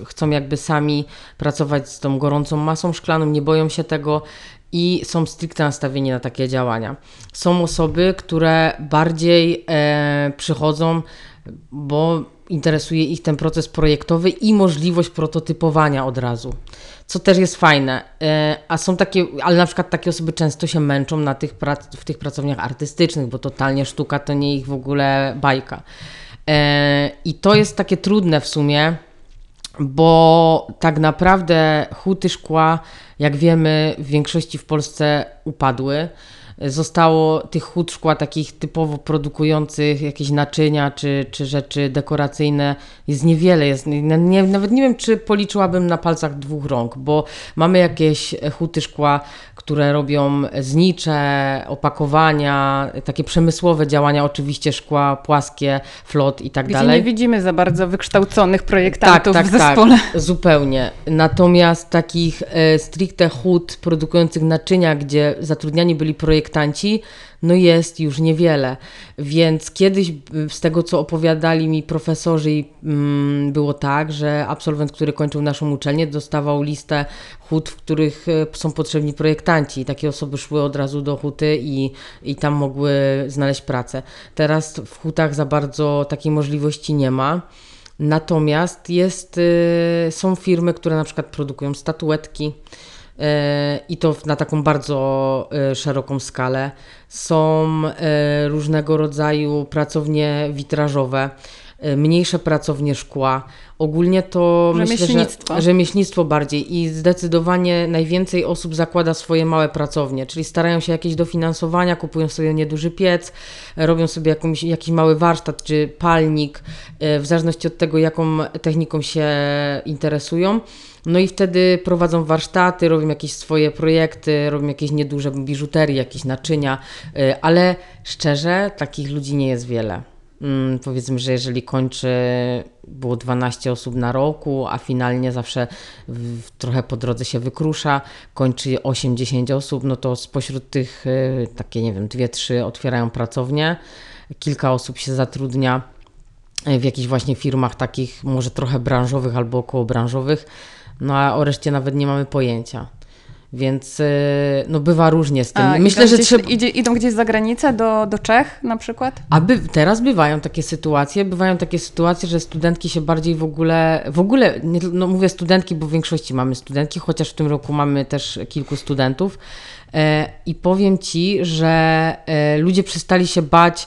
chcą jakby sami pracować z tą gorącą masą szklaną, nie boją się tego i są stricte nastawieni na takie działania. Są osoby, które bardziej e, przychodzą, bo interesuje ich ten proces projektowy i możliwość prototypowania od razu co też jest fajne. E, a są takie, ale na przykład takie osoby często się męczą na tych prac, w tych pracowniach artystycznych, bo totalnie sztuka to nie ich w ogóle bajka. E, I to jest takie trudne w sumie, bo tak naprawdę huty szkła, jak wiemy, w większości w Polsce upadły zostało tych hut szkła takich typowo produkujących jakieś naczynia czy, czy rzeczy dekoracyjne jest niewiele. Jest, nie, nawet nie wiem, czy policzyłabym na palcach dwóch rąk, bo mamy jakieś huty szkła, które robią znicze, opakowania, takie przemysłowe działania, oczywiście szkła płaskie, flot i tak Gdzie dalej. nie widzimy za bardzo wykształconych projektantów tak, tak, w zespole. Tak, zupełnie. Natomiast takich e, stricte hut produkujących naczynia, gdzie zatrudniani byli projektanci, no jest już niewiele. Więc kiedyś z tego, co opowiadali mi profesorzy, mm, było tak, że absolwent, który kończył naszą uczelnię, dostawał listę hut, w których e, są potrzebni projektanci. Takie osoby szły od razu do huty i, i tam mogły znaleźć pracę. Teraz w hutach za bardzo takiej możliwości nie ma. Natomiast jest, y, są firmy, które na przykład produkują statuetki, i to na taką bardzo szeroką skalę. Są różnego rodzaju pracownie witrażowe, mniejsze pracownie szkła. Ogólnie to rzemieślnictwo. Myślę, że rzemieślnictwo bardziej i zdecydowanie najwięcej osób zakłada swoje małe pracownie, czyli starają się jakieś dofinansowania, kupują sobie nieduży piec, robią sobie jakąś, jakiś mały warsztat czy palnik, w zależności od tego, jaką techniką się interesują. No i wtedy prowadzą warsztaty, robią jakieś swoje projekty, robią jakieś nieduże biżuterie, jakieś naczynia, y, ale szczerze, takich ludzi nie jest wiele. Mm, powiedzmy, że jeżeli kończy, było 12 osób na roku, a finalnie zawsze w, trochę po drodze się wykrusza, kończy 8-10 osób, no to spośród tych y, takie, nie wiem, dwie, trzy otwierają pracownie, kilka osób się zatrudnia w jakichś właśnie firmach takich może trochę branżowych albo okołobranżowych, no a o reszcie nawet nie mamy pojęcia. Więc y, no bywa różnie z tym. A, Myślę, że gdzieś, trzeba... idzie, idą gdzieś za granicę, do, do Czech na przykład? A by, teraz bywają takie sytuacje, bywają takie sytuacje, że studentki się bardziej w ogóle, w ogóle, nie, no mówię studentki, bo w większości mamy studentki, chociaż w tym roku mamy też kilku studentów e, i powiem Ci, że e, ludzie przestali się bać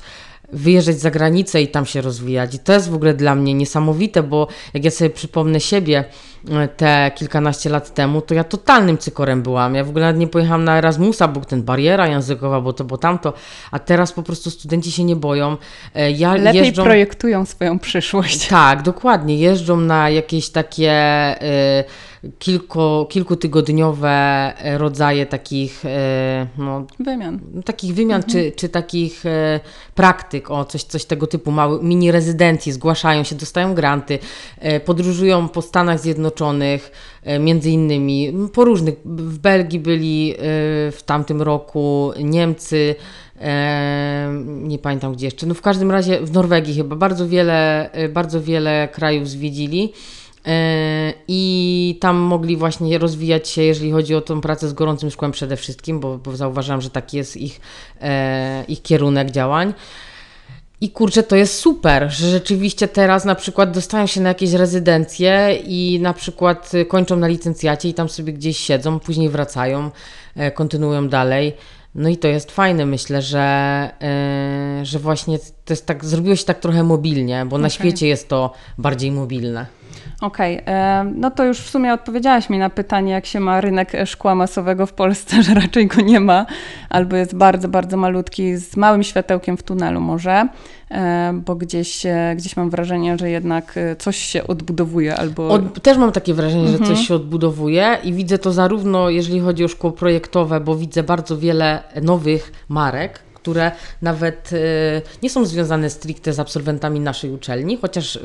wyjeżdżać za granicę i tam się rozwijać. I to jest w ogóle dla mnie niesamowite, bo jak ja sobie przypomnę siebie te kilkanaście lat temu, to ja totalnym cykorem byłam. Ja w ogóle nawet nie pojechałam na Erasmusa, bo ten bariera językowa, bo to, bo tamto, a teraz po prostu studenci się nie boją. E, ja Lepiej jeżdżą... projektują swoją przyszłość. Tak, dokładnie. Jeżdżą na jakieś takie... Yy, kilku, kilkutygodniowe e, rodzaje takich e, no, wymian, takich wymian mhm. czy, czy takich e, praktyk, o coś, coś tego typu, małe mini rezydencji, zgłaszają się, dostają granty, podróżują po Stanach Zjednoczonych, między innymi po różnych, w Belgii byli w tamtym roku, Niemcy, nie pamiętam gdzie jeszcze, no w każdym razie w Norwegii chyba bardzo wiele, bardzo wiele krajów zwiedzili. E, I tam mogli właśnie rozwijać się, jeżeli chodzi o tą pracę z gorącym szkłem przede wszystkim, bo, bo zauważyłam, że taki jest ich, e, ich kierunek działań. I kurczę, to jest super, że rzeczywiście teraz na przykład dostają się na jakieś rezydencje i na przykład kończą na licencjacie i tam sobie gdzieś siedzą, później wracają, e, kontynuują dalej. No i to jest fajne, myślę, że, że właśnie to jest tak, zrobiło się tak trochę mobilnie, bo okay. na świecie jest to bardziej mobilne. Okej, okay. no to już w sumie odpowiedziałaś mi na pytanie, jak się ma rynek szkła masowego w Polsce, że raczej go nie ma, albo jest bardzo, bardzo malutki, z małym światełkiem w tunelu może, bo gdzieś, e, gdzieś mam wrażenie, że jednak e, coś się odbudowuje albo... Od, też mam takie wrażenie, mhm. że coś się odbudowuje i widzę to zarówno, jeżeli chodzi o szkło projektowe, bo widzę bardzo wiele nowych marek, które nawet e, nie są związane stricte z absolwentami naszej uczelni, chociaż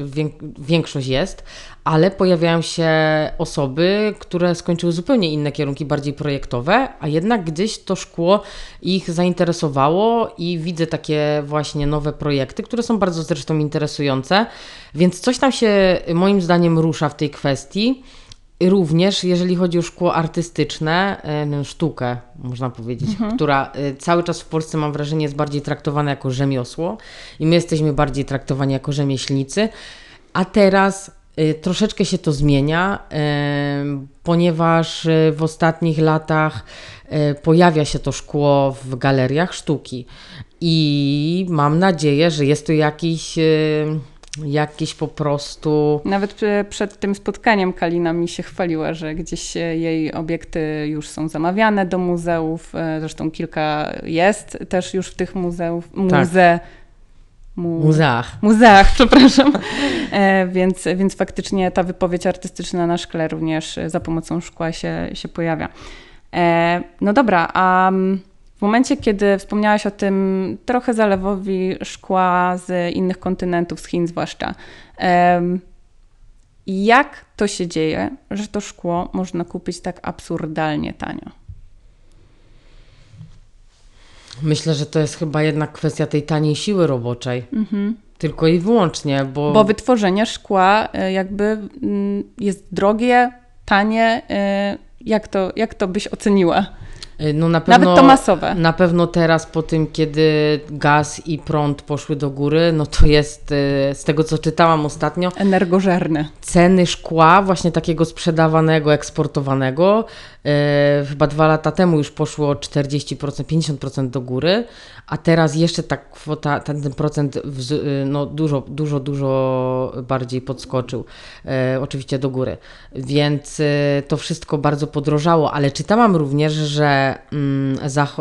większość jest, ale pojawiają się osoby, które skończyły zupełnie inne kierunki, bardziej projektowe, a jednak gdzieś to szkło ich zainteresowało i widzę takie właśnie nowe projekty, które są bardzo zresztą interesujące, więc coś tam się moim zdaniem rusza w tej kwestii. Również jeżeli chodzi o szkło artystyczne, e, sztukę, można powiedzieć, mhm. która e, cały czas w Polsce mam wrażenie jest bardziej traktowana jako rzemiosło i my jesteśmy bardziej traktowani jako rzemieślnicy, a teraz e, troszeczkę się to zmienia, ponieważ w ostatnich latach pojawia się to szkło w galeriach sztuki i mam nadzieję, że jest to jakiś jakieś po prostu. Nawet przed tym spotkaniem Kalina mi się chwaliła, że gdzieś jej obiekty już są zamawiane do muzeów. E, zresztą kilka jest też już w tych muzeów. Muze... Tak. Mu... Muzeach. Muzeach, przepraszam. E, więc, więc faktycznie ta wypowiedź artystyczna na szkle również za pomocą szkła się, się pojawia. E, no dobra, a. Um, w momencie, kiedy wspomniałaś o tym trochę zalewowi szkła z innych kontynentów, z Chin zwłaszcza, jak to się dzieje, że to szkło można kupić tak absurdalnie tanio? Myślę, że to jest chyba jednak kwestia tej taniej siły roboczej. Mhm. Tylko i wyłącznie, bo. Bo wytworzenie szkła e, jakby mm, jest drogie, tanie. E, jak to, jak to byś oceniła? Y, no na pewno, Nawet to masowe. Na pewno teraz po tym, kiedy gaz i prąd poszły do góry, no to jest y, z tego co czytałam ostatnio. Energożerne. Ceny szkła, właśnie takiego sprzedawanego, eksportowanego, chyba dwa lata temu już poszło o 40%, 50% do góry, a teraz jeszcze ta kwota, ten, ten procent y, no, dużo, dużo, dużo bardziej podskoczył, e, oczywiście do góry. Więc e, to wszystko bardzo podrożało, ale czytałam również, że mm,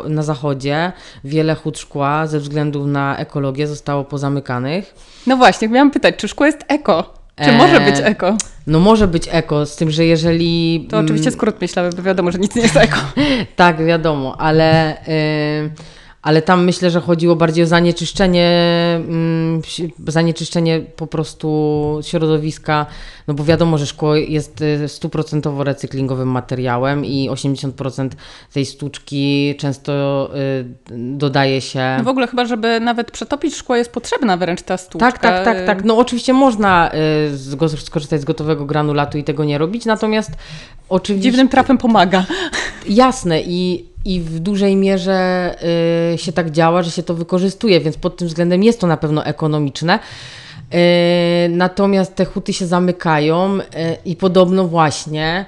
na zachodzie wiele hut szkła ze względu na ekologię zostało pozamykanych. No właśnie, miałam pytać, czy szkło jest eko? Czy może być eko? No może być eko, z tym, że jeżeli... To oczywiście skrót myślały, bo wiadomo, że nic nie jest eko. tak, wiadomo, ale... Yy ale tam myślę, że chodziło bardziej o zanieczyszczenie, mm, zanieczyszczenie po prostu środowiska, no bo wiadomo, że szkło jest y, stuprocentowo recyklingowym materiałem i 80% tej sztuczki często y, dodaje się... No w ogóle chyba, żeby nawet przetopić szkło jest potrzebna wręcz ta sztuczka. Tak, tak, tak, tak. No oczywiście można y, skorzystać z gotowego granulatu i tego nie robić, natomiast oczywiście... Dziwnym trafem pomaga. Jasne i i w dużej mierze y, się tak działa, że się to wykorzystuje, więc pod tym względem jest to na pewno ekonomiczne. Y, natomiast te huty się zamykają y, i podobno właśnie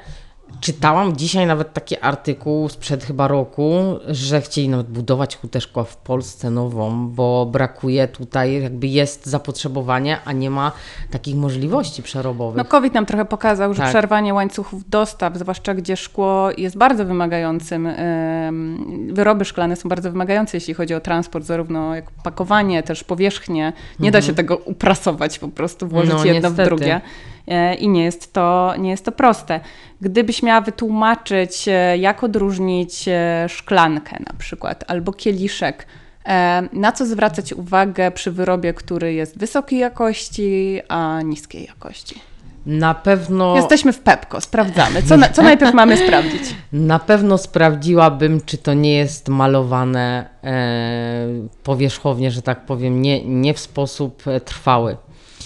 Czytałam dzisiaj nawet taki artykuł sprzed chyba roku, że chcieli nawet budować hutę szkła w Polsce nową, bo brakuje tutaj, jakby jest zapotrzebowanie, a nie ma takich możliwości przerobowych. No COVID nam trochę pokazał, że tak. przerwanie łańcuchów dostaw, zwłaszcza gdzie szkło jest bardzo wymagającym, wyroby szklane są bardzo wymagające, jeśli chodzi o transport, zarówno jak pakowanie, też powierzchnię. Nie mhm. da się tego uprasować, po prostu włożyć no, jedno niestety. w drugie. E, i nie jest to, nie jest to proste. Gdybyś miała wytłumaczyć, e, jak odróżnić e, szklankę na przykład albo kieliszek, na co zwracać uwagę przy wyrobie, który jest wysokiej jakości, a niskiej jakości? Na pewno. Jesteśmy w Pepko, sprawdzamy. Co, na, co najpierw mamy sprawdzić? Na pewno sprawdziłabym, czy to nie jest malowane e, powierzchownie, że tak powiem, nie, nie w sposób trwały.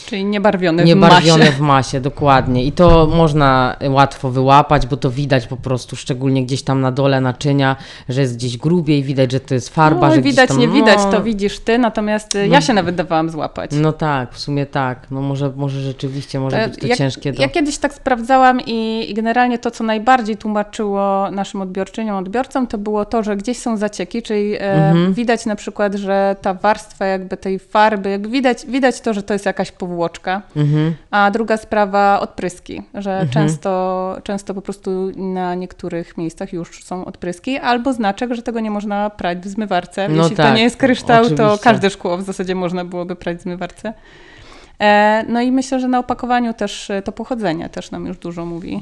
Czyli niebarwione w niebarwione masie. w masie, dokładnie. I to można łatwo wyłapać, bo to widać po prostu, szczególnie gdzieś tam na dole naczynia, że jest gdzieś grubiej, widać, że to jest farba, no, że widać, tam, nie no... widać, to widzisz ty, natomiast y, no, ja się nawet dawałam złapać. No tak, w sumie tak. No może, może rzeczywiście może to, być to jak, ciężkie. Do... Ja kiedyś tak sprawdzałam i, i generalnie to, co najbardziej tłumaczyło naszym odbiorczyniom, odbiorcom, to było to, że gdzieś są zacieki, czyli e, mhm. widać na przykład, że ta warstwa jakby tej farby, jakby widać, widać to, że to jest jakaś powłoczka. Mhm. Mhm. A druga sprawa odpryski, że mhm. często, często po prostu na niektórych miejscach już są odpryski, albo znaczek, że tego nie można prać w zmywarce. No Jeśli tak, to nie jest kryształ, oczywiście. to każde szkło w zasadzie można byłoby prać w zmywarce. E, no i myślę, że na opakowaniu też to pochodzenie też nam już dużo mówi.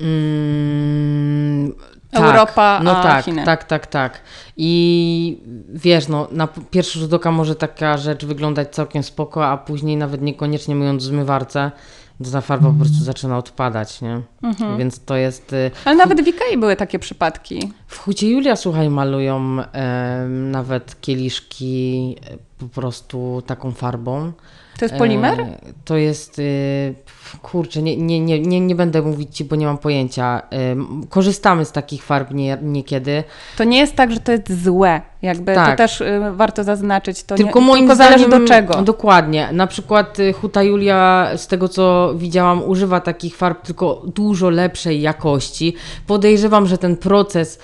Mm, tak, Europa, no a tak, Chiny. Tak, tak, tak. I wiesz, no, na pierwszy rzut oka może taka rzecz wyglądać całkiem spoko, a później nawet niekoniecznie myjąc w zmywarce, to ta farba po prostu zaczyna odpadać, nie? Mhm. Więc to jest... Y, Ale nawet w Ikei były takie przypadki. W Hucie Julia, słuchaj, malują e, nawet kieliszki e, po prostu taką farbą. To jest polimer? E, to jest, y, kurczę, nie, nie, nie, nie, nie będę mówić Ci, bo nie mam pojęcia. korzystamy z takich farb nie, niekiedy. To nie jest tak, że to jest złe. Jakby tak. to też y, warto zaznaczyć. To tylko nie, moim tylko zdaniem, zależy do czego. Dokładnie. Na przykład y, Huta Julia, z tego co widziałam, używa takich farb tylko dużo lepszej jakości. Podejrzewam, że ten proces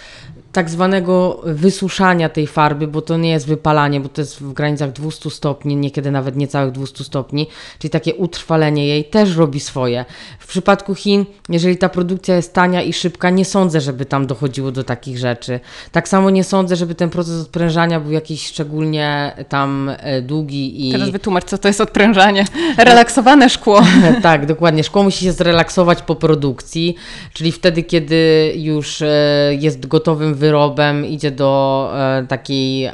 tak zwanego wysuszania tej farby, bo to nie jest wypalanie, bo to jest w granicach 200 stopni, niekiedy nawet niecałych 200 stopni, czyli takie utrwalenie jej też robi swoje. W przypadku Chin, jeżeli ta produkcja jest tania i szybka, nie sądzę, żeby tam dochodziło do takich rzeczy. Tak samo nie sądzę, żeby ten proces odprężania był jakiś szczególnie tam e, długi i... Teraz wytłumacz, co to jest odprężanie. Relaksowane szkło. tak, dokładnie. Szkło musi się zrelaksować po produkcji, czyli wtedy, kiedy już e, jest gotowym wyrobem idzie do e, takiej,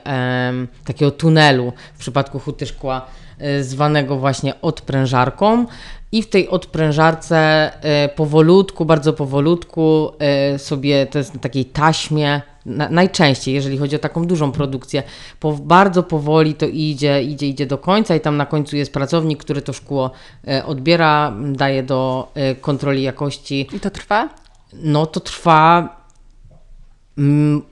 takiego tunelu w przypadku huty szkła e, zwanego właśnie odprężarką i w tej odprężarce e, powolutku, bardzo powolutku sobie, to jest na takiej taśmie, na, najczęściej, jeżeli chodzi o taką dużą produkcję, po, bardzo powoli to idzie, idzie, idzie do końca i tam na końcu jest pracownik, który to szkło odbiera, daje do kontroli jakości. I to trwa? No to trwa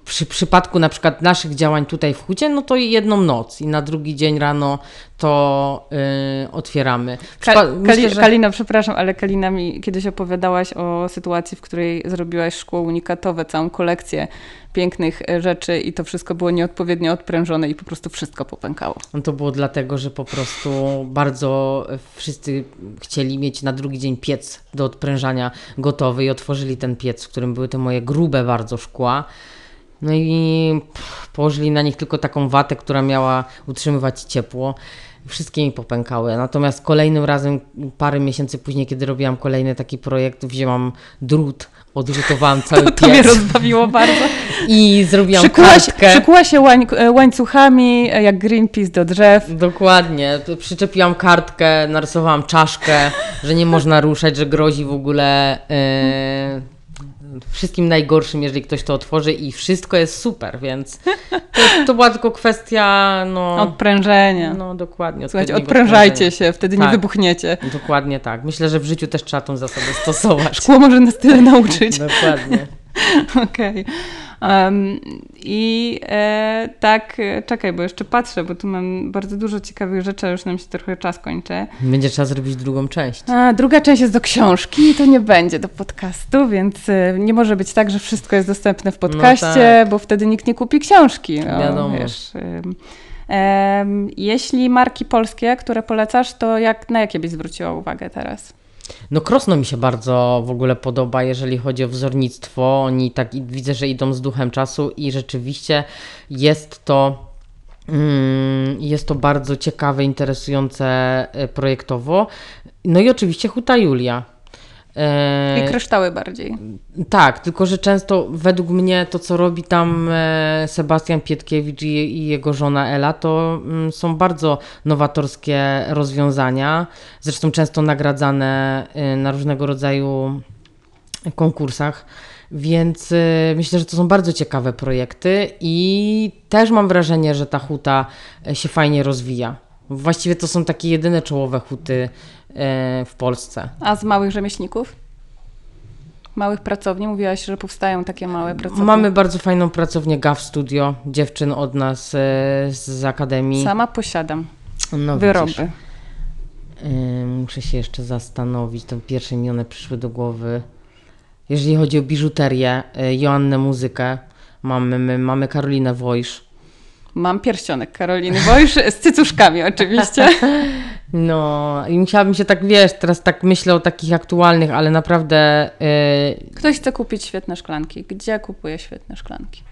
przy przypadku na przykład naszych działań tutaj w Hucie, no to jedną noc i na drugi dzień rano to yy, otwieramy. Ka Myślę, że... Kalina, przepraszam, ale Kalina mi kiedyś opowiadałaś o sytuacji, w której zrobiłaś szkło unikatowe, całą kolekcję pięknych e, rzeczy i to wszystko było nieodpowiednio odprężone i po prostu wszystko popękało. No to było dlatego, że po prostu bardzo wszyscy chcieli mieć na drugi dzień piec do odprężania gotowy i otworzyli ten piec, w którym były te moje grube bardzo szkła. No i położyli na nich tylko taką watę, która miała utrzymywać ciepło. Wszystkie mi popękały. Natomiast kolejnym razem, parę miesięcy później, kiedy robiłam kolejny taki projekt, wzięłam drut, odrzutowałam cały to, to piec. Mnie rozbawiło bardzo. I zrobiłam przykuła kartkę. Się, przykuła się łań, łańcuchami, jak Greenpeace do drzew. Dokładnie. Przyczepiłam kartkę, narysowałam czaszkę, że nie można ruszać, że grozi w ogóle... Yy, wszystkim najgorszym, jeżeli ktoś to otworzy i wszystko jest super, więc to, to była tylko kwestia no, odprężenia. No dokładnie. Słuchajcie, odprężajcie się, wtedy tak, nie wybuchniecie. Dokładnie tak. Myślę, że w życiu też trzeba tą zasadę stosować. Szkło może nas tyle nauczyć. dokładnie. Okej. Okay. Um, I e, tak, czekaj, bo jeszcze patrzę, bo tu mam bardzo dużo ciekawych rzeczy, już nam się trochę czas kończy. Będzie trzeba zrobić drugą część. A, druga część jest do książki i to nie będzie do podcastu, więc e, nie może być tak, że wszystko jest dostępne w podcaście, no tak. bo wtedy nikt nie kupi książki. No, Wiadomo. Wiesz, jeśli marki polskie, które polecasz, to jak, na jakie byś zwróciła uwagę teraz? No Krosno mi się bardzo w ogóle podoba, jeżeli chodzi o wzornictwo. Oni tak widzę, że idą z duchem czasu i rzeczywiście jest to mm, jest to bardzo ciekawe, interesujące e, projektowo. No i oczywiście Huta Julia. I kryształy bardziej. Tak, tylko że często według mnie to, co robi tam e, Sebastian Pietkiewicz i jego żona Ela, to mm, są bardzo nowatorskie rozwiązania. Zresztą często nagradzane e, na różnego rodzaju konkursach. Więc e, myślę, że to są bardzo ciekawe projekty i też mam wrażenie, że ta huta się fajnie rozwija. Właściwie to są takie jedyne czołowe huty w Polsce. A z małych rzemieślników? Małych pracowni? Mówiłaś, że powstają takie małe pracownie. Mamy bardzo fajną pracownię GAF Studio, dziewczyn od nas e, z Akademii. Sama posiadam no, wyroby. Widzisz. Muszę się jeszcze zastanowić, to pierwsze mi one przyszły do głowy. Jeżeli chodzi o biżuterię, e, Joannę Muzykę, mamy, mamy Karolinę Wojsz, Mam pierścionek Karoliny Wojsz z cycuszkami oczywiście. No i musiałabym się tak, wiesz, teraz tak myślę o takich aktualnych, ale naprawdę... Yy... Ktoś chce kupić świetne szklanki. Gdzie kupuje świetne szklanki?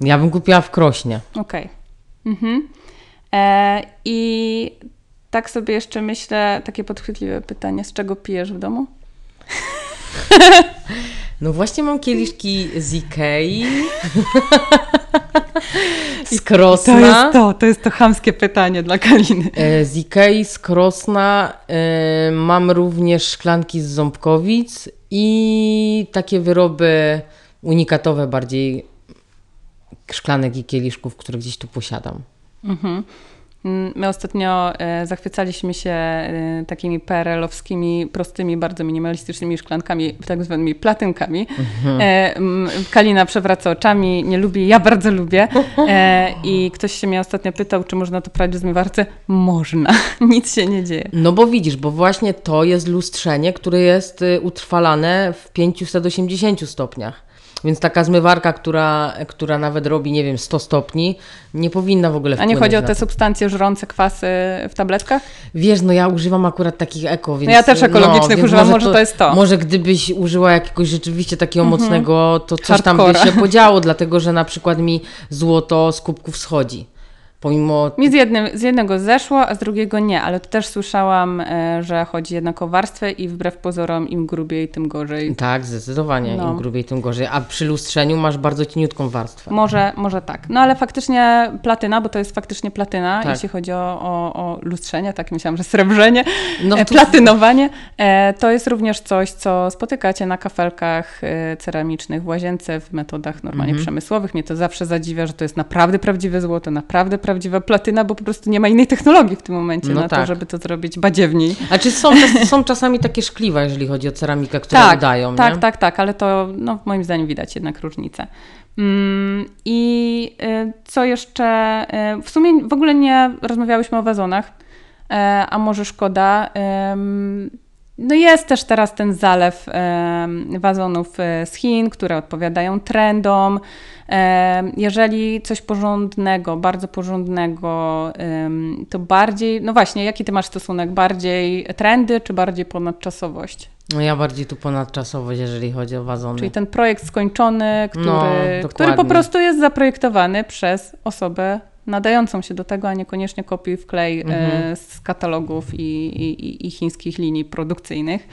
Ja bym kupiła w Krośnie. Okej. Okay. Mhm. E, I tak sobie jeszcze myślę, takie podchwytliwe pytanie, z czego pijesz w domu? No właśnie mam kieliszki z Ikei. z Krosna. To jest to, to jest to chamskie pytanie dla Kaliny. E, z Ikei, z Krosna. E, mam również szklanki z Ząbkowic i takie wyroby unikatowe bardziej szklanek i kieliszków, które gdzieś tu posiadam. Mhm. Mm, my ostatnio e, zachwycaliśmy się e, takimi PRL-owskimi, prostymi, bardzo minimalistycznymi szklankami, tak zwanymi platynkami. Mhm. E, Kalina przewraca oczami, nie lubi, ja bardzo lubię. I ktoś się mnie ostatnio pytał, czy można to prać w zmywarce. Można, nic się nie dzieje. No bo widzisz, bo właśnie to jest lustrzenie, które jest y, utrwalane w 580 stopniach. Więc taka zmywarka, która, która nawet robi, nie wiem, 100 stopni, nie powinna w ogóle A nie chodzi o te substancje żrące kwasy w tabletkach? Wiesz, no ja używam akurat takich eko, więc... No ja też ekologicznych no, używam, może to, może to, jest to. Może gdybyś użyła jakiegoś rzeczywiście takiego mm -hmm. mocnego, to coś tam by się podziało, dlatego że na przykład mi złoto z kubków schodzi. Pomimo... Mi z, jednym, z jednego zeszło, a z drugiego nie, ale też słyszałam, e, że chodzi jednak o warstwę i wbrew pozorom im grubiej, tym gorzej. Tak, zdecydowanie. No. Im grubiej, tym gorzej. A przy lustrzeniu masz bardzo cieniutką warstwę. Może, może tak. No ale faktycznie platyna, bo to jest faktycznie platyna, tak. jeśli chodzi o, o, o, lustrzenie, tak myślałam, że srebrzenie, no, e, to... platynowanie, e, to jest również coś, co spotykacie na kafelkach ceramicznych w łazience w metodach normalnie mhm. przemysłowych. Mnie to zawsze zadziwia, że to jest naprawdę prawdziwe złoto, naprawdę prawdziwe prawdziwa platyna, bo po prostu nie ma innej technologii w tym momencie no na tak. to, żeby to zrobić badziewniej. A czy są, są czasami takie szkliwa, jeżeli chodzi o ceramikę, które tak, udają, Tak, nie? tak, tak, ale to no, moim zdaniem widać jednak różnicę. Mm, I y, co jeszcze? Y, w sumie w ogóle nie rozmawiałyśmy o wazonach, y, a może szkoda. No jest też teraz ten zalew wazonów z Chin, które odpowiadają trendom. Jeżeli coś porządnego, bardzo porządnego, to bardziej, no właśnie, jaki ty masz stosunek? Bardziej trendy, czy bardziej ponadczasowość? No ja bardziej tu ponadczasowość, jeżeli chodzi o wazony. Czyli ten projekt skończony, który, no, który po prostu jest zaprojektowany przez osobę nadającą się do tego, a niekoniecznie kopiuj wklej mhm. z katalogów i, i, i, chińskich linii produkcyjnych.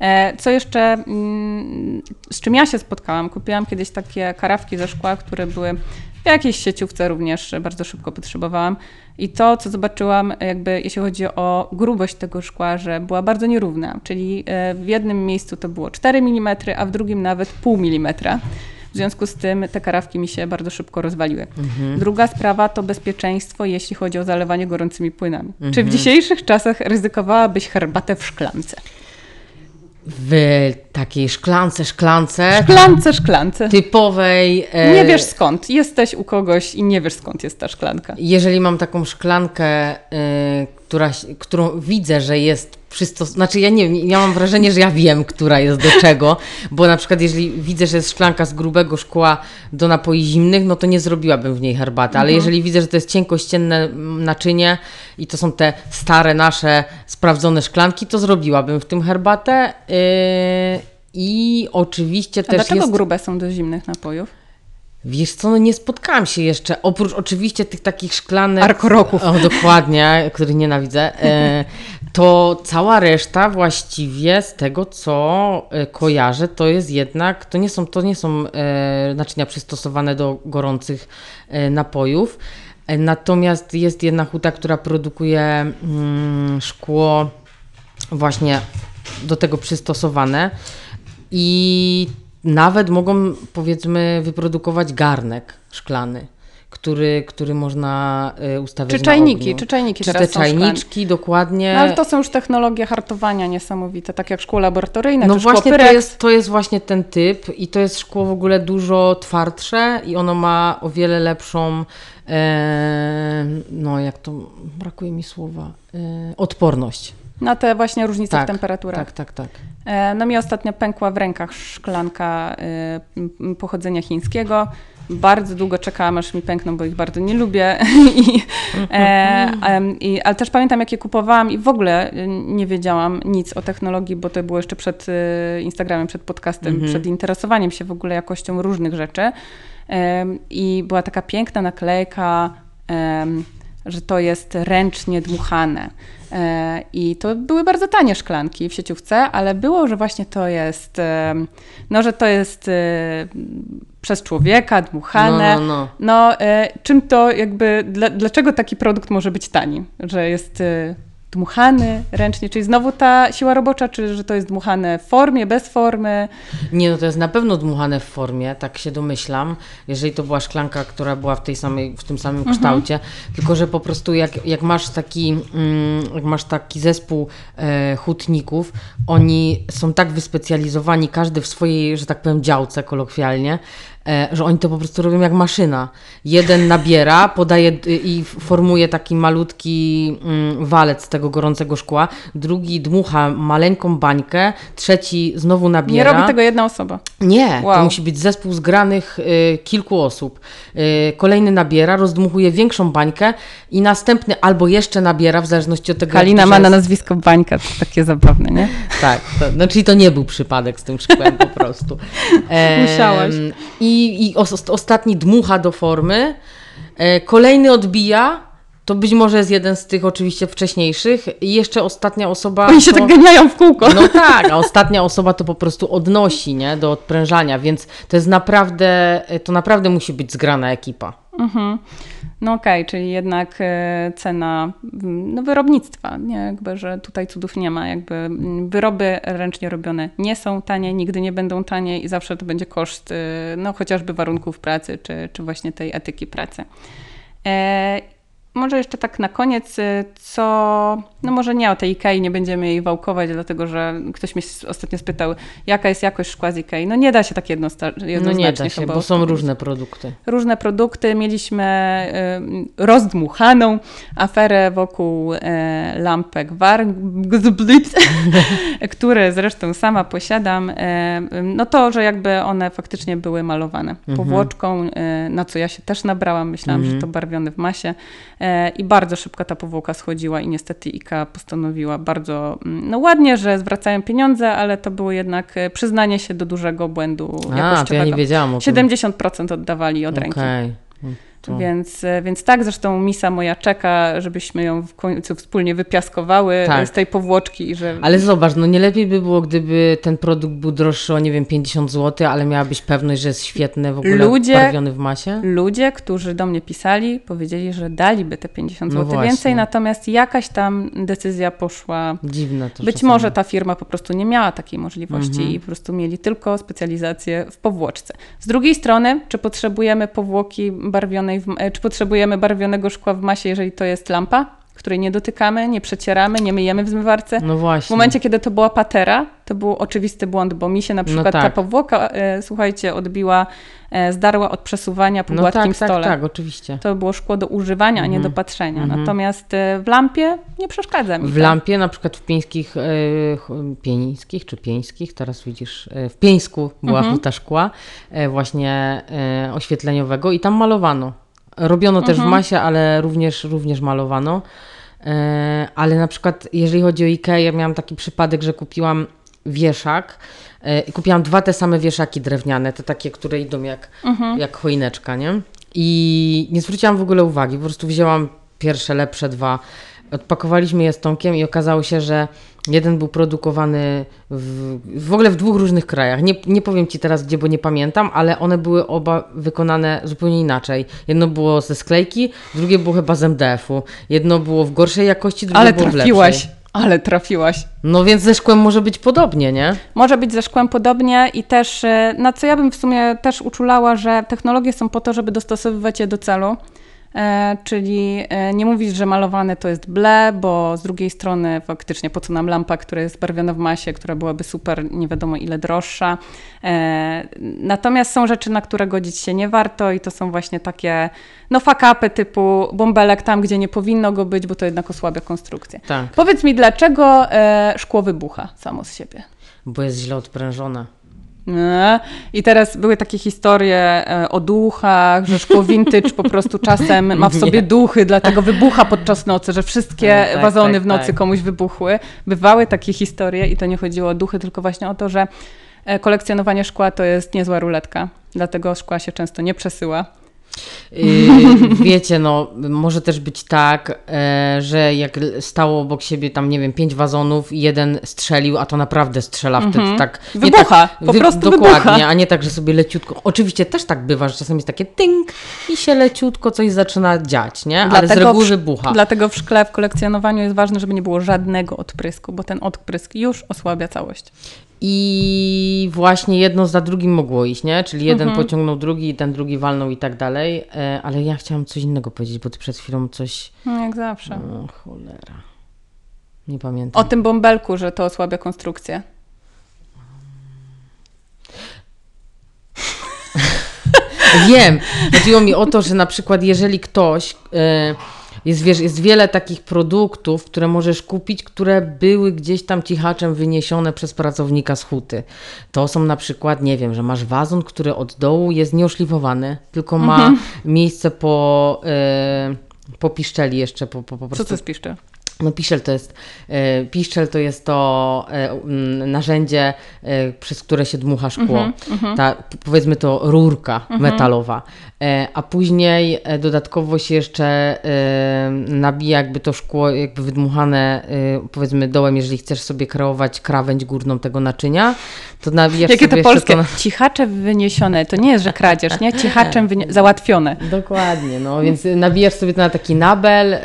E, co jeszcze, mm, z czym ja się spotkałam? Kupiłam kiedyś takie karawki ze szkła, które były w jakiejś sieciówce również bardzo szybko potrzebowałam. I to, co zobaczyłam, jakby jeśli chodzi o grubość tego szkła, że była bardzo nierówna, czyli e, w jednym miejscu to było 4 mm, a w drugim nawet pół milimetra. W związku z tym te karawki mi się bardzo szybko rozwaliły. Mhm. Druga sprawa to bezpieczeństwo, jeśli chodzi o zalewanie gorącymi płynami. Mhm. Czy w mhm. dzisiejszych czasach ryzykowałabyś herbatę w szklance? w takiej szklance, szklance. Szklance, szklance. Typowej. E... Nie wiesz skąd. Jesteś u kogoś i nie wiesz skąd jest ta szklanka. Jeżeli mam taką szklankę, e, która, którą widzę, że jest przystosowana, znaczy ja nie wiem, ja mam wrażenie, że ja wiem, która jest do czego, bo na przykład jeżeli widzę, że jest szklanka z grubego szkła do napoi zimnych, no to nie zrobiłabym w niej herbaty, ale mhm. jeżeli widzę, że to jest cienkościenne naczynie i to są te stare nasze sprawdzone szklanki, to zrobiłabym w tym herbatę yy, i oczywiście A też dlaczego jest... grube są do zimnych napojów? Wiesz co, no nie spotkałam się jeszcze, oprócz oczywiście tych takich szklanek... Arkoroków. O, dokładnie, których nienawidzę. E, to cała reszta właściwie z tego, co e, kojarzę, to jest jednak, to nie są, to nie są e, naczynia przystosowane do gorących napojów. Natomiast jest jedna huta, która produkuje mm, szkło właśnie do tego przystosowane. I nawet mogą, powiedzmy, wyprodukować garnek szklany. Który, który można y, ustawiać czy czajniki, Czy czajniki Czy te czajniczki, dokładnie. No, ale to są już technologie hartowania niesamowite, tak jak szkło laboratoryjne, No właśnie, to jest, to jest właśnie ten typ i to jest szkło w ogóle dużo twardsze i ono ma o wiele lepszą, e, no jak to, brakuje mi słowa, e, odporność. Na te właśnie różnice tak, w temperaturach. Tak, tak, tak. E, no mi ostatnio pękła w rękach szklanka y, pochodzenia chińskiego. Bardzo długo czekałam, aż mi pękną, bo ich bardzo nie lubię. I, e, i, ale też pamiętam, jak je kupowałam i w ogóle y, nie wiedziałam nic o technologii, bo to było jeszcze przed y, Instagramem, przed podcastem, mhm. przed interesowaniem się w ogóle jakością różnych rzeczy. I była taka piękna naklejka, że to jest ręcznie dmuchane. E, I to były bardzo tanie szklanki w sieciówce, ale było, że właśnie to jest, no, że to jest e, przez człowieka dmuchane. No, no, no. no e, czym to jakby, dlaczego taki produkt może być tani? Że jest dmuchany ręcznie, czyli znowu ta siła robocza, czy że to jest dmuchane w formie, bez formy? Nie, no to jest na pewno dmuchane w formie, tak się domyślam, jeżeli to była szklanka, która była w, tej samej, w tym samym mhm. kształcie, tylko że po prostu jak, jak, masz, taki, mm, jak masz taki zespół e, hutników, oni są tak wyspecjalizowani, każdy w swojej, że tak powiem, działce kolokwialnie, że oni to po prostu robią jak maszyna. Jeden nabiera, podaje i formuje taki malutki mm, walec tego gorącego szkła, drugi dmucha maleńką bańkę, trzeci znowu nabiera. Nie robi tego jedna osoba. Nie, wow. to musi być zespół zgranych y, kilku osób. Y, kolejny nabiera, rozdmuchuje większą bańkę i następny albo jeszcze nabiera, w zależności od tego. Kalina ma na nazwisko bańka, to takie zabawne, nie? Tak, to, no, czyli to nie był przypadek z tym szkłem po prostu. E, Musiałaś. I i, os, ostatni dmucha do formy, e, kolejny odbija, to być może jest jeden z tych oczywiście wcześniejszych i jeszcze ostatnia osoba... Oni się to, tak ganiają w kółko. No tak, a ostatnia osoba to po prostu odnosi, nie, do odprężania, więc to jest naprawdę, to naprawdę musi być zgrana ekipa. Mhm. No okej, okay, czyli jednak e, cena no, wyrobnictwa, nie? Jakby, że tutaj cudów nie ma. Jakby mm, wyroby ręcznie robione nie są tanie, nigdy nie będą tanie i zawsze to będzie koszt e, no, chociażby warunków pracy, czy, czy właśnie tej etyki pracy. Może jeszcze tak na koniec, y, co, no może nie o tej Ikei, nie będziemy jej wałkować, dlatego że ktoś mnie ostatnio spytał, jaka jest jakość szkła z Ikei. No nie da się tak jednoznacznie No nie da się, bo są różne produkty. Różne produkty. Mieliśmy y, rozdmuchaną aferę wokół y, lampek Wargzblitz, które zresztą sama posiadam. No to, że jakby one faktycznie były malowane mhm. powłoczką, na co ja się też nabrałam. Myślałam, mhm. że to barwione w masie. E, i bardzo szybko ta powłoka schodziła i niestety IKA postanowiła bardzo mm, no ładnie, że zwracają pieniądze, ale to było jednak e, przyznanie się do dużego błędu A, jakościowego. To ja nie wiedziałam o tym. 70% oddawali od okay. ręki. To... Więc, e, więc tak, zresztą misa moja czeka, żebyśmy ją w końcu wspólnie wypiaskowały tak. z tej powłoczki. Że... Ale zobacz, no nie lepiej by było, gdyby ten produkt był droższy o, nie wiem, 50 zł, ale miałabyś pewność, że jest świetny w ogóle ludzie, barwiony w masie? Ludzie, którzy do mnie pisali, powiedzieli, że daliby te 50 zł no więcej, natomiast jakaś tam decyzja poszła. Dziwne to Być może ta firma po prostu nie miała takiej możliwości mhm. i po prostu mieli tylko specjalizację w powłoczce. Z drugiej strony, czy potrzebujemy powłoki barwionej e, czy potrzebujemy barwionego szkła w masie, jeżeli to jest lampa, której nie dotykamy, nie przecieramy, nie myjemy w zmywarce. No właśnie. W momencie, kiedy to była patera, to był oczywisty błąd, bo mi się na no przykład no tak. ta powłoka, e, słuchajcie, odbiła, e, zdarła od przesuwania po no gładkim tak, tak stole. Tak, tak, oczywiście. To było szkło do używania, a nie do mhm. patrzenia. Mhm. Natomiast e, w lampie nie przeszkadza mi W lampie, na przykład w pieńskich, e, pieńskich czy pieńskich, teraz widzisz, e, w Pieńsku była mhm. huta szkła e, właśnie oświetleniowego i tam malowano. Robiono mhm. też w mhm. masie, ale również, również malowano. E, ale na przykład, jeżeli chodzi o IKEA, ja miałam taki przypadek, że kupiłam wieszak e, i kupiłam dwa te same wieszaki drewniane, te takie, które idą jak, mhm. jak choineczka, nie? I nie zwróciłam w ogóle uwagi, po prostu wzięłam pierwsze, lepsze dwa, odpakowaliśmy je z Tomkiem i okazało się, że Jeden był produkowany w, w ogóle w dwóch różnych krajach. Nie, nie powiem Ci teraz gdzie, bo nie pamiętam, ale one były oba wykonane zupełnie inaczej. Jedno było ze sklejki, drugie było chyba z MDF-u. Jedno było w gorszej jakości, drugie ale było trafiłaś. w lepszej. Ale trafiłaś. No więc ze szkłem może być podobnie, nie? Może być ze szkłem podobnie i też, e, na co ja bym w sumie też uczulała, że technologie są po to, żeby dostosowywać je do celu. E, czyli e, nie mówić, że malowane to jest ble, bo z drugiej strony faktycznie po co nam lampa, która jest barwiona w masie, która byłaby super, nie wiadomo ile droższa. E, natomiast są rzeczy, na które godzić się nie warto i to są właśnie takie no fakapy typu bąbelek tam, gdzie nie powinno go być, bo to jednak osłabia konstrukcję. Tak. Powiedz mi, dlaczego szkło wybucha samo z siebie? Bo jest źle odprężone. I teraz były takie historie e, o duchach, że szkło vintage po prostu czasem ma w sobie duchy, dlatego wybucha podczas nocy, że wszystkie tak, wazony tak, w nocy tak. komuś wybuchły. Bywały takie historie i to nie chodziło o duchy, tylko właśnie o to, że e, kolekcjonowanie szkła to jest niezła ruletka, dlatego szkła się często nie przesyła. Yy, wiecie, no, może też być tak, e, że jak stało obok siebie tam, nie wiem, pięć wazonów i jeden strzelił, a to naprawdę strzela wtedy mm -hmm. tak. Wybucha, tak, po prostu Dokładnie, wybucha. a nie tak, że sobie leciutko. Oczywiście też tak bywa, że czasem jest takie ting i się leciutko coś zaczyna dziać, nie? Ale dlatego z reguły wybucha. Dlatego w szkle, w kolekcjonowaniu jest ważne, żeby nie było żadnego odprysku, bo ten odprysk już osłabia całość. I właśnie jedno za drugim mogło iść, nie? Czyli jeden mhm. pociągnął drugi, ten drugi walnął i tak dalej. E, ale ja chciałam coś innego powiedzieć, bo ty przed chwilą coś. No jak zawsze. O, cholera. Nie pamiętam. O tym bąbelku, że to osłabia konstrukcję. Wiem. Chodziło mi o to, że na przykład jeżeli ktoś. Yy, jest, wiesz, jest wiele takich produktów, które możesz kupić, które były gdzieś tam cichaczem wyniesione przez pracownika z huty. To są na przykład, nie wiem, że masz wazon, który od dołu jest nieoszlifowany, tylko ma mhm. miejsce po, yy, po piszczeli jeszcze. Po, po, po prostu. Co to jest piszczel? No piszel to jest, e, piszczel to jest to e, narzędzie, e, przez które się dmucha szkło. Mm -hmm, Ta, powiedzmy to rurka mm -hmm. metalowa. A później dodatkowo się jeszcze nabija jakby to szkło jakby wydmuchane powiedzmy dołem, jeżeli chcesz sobie kreować krawędź górną tego naczynia, to nabijasz Jakie sobie to polskie? To... Cichacze wyniesione, to nie jest, że kradzież, nie? Cichaczem załatwione. Dokładnie, no więc nabijasz sobie to na taki nabel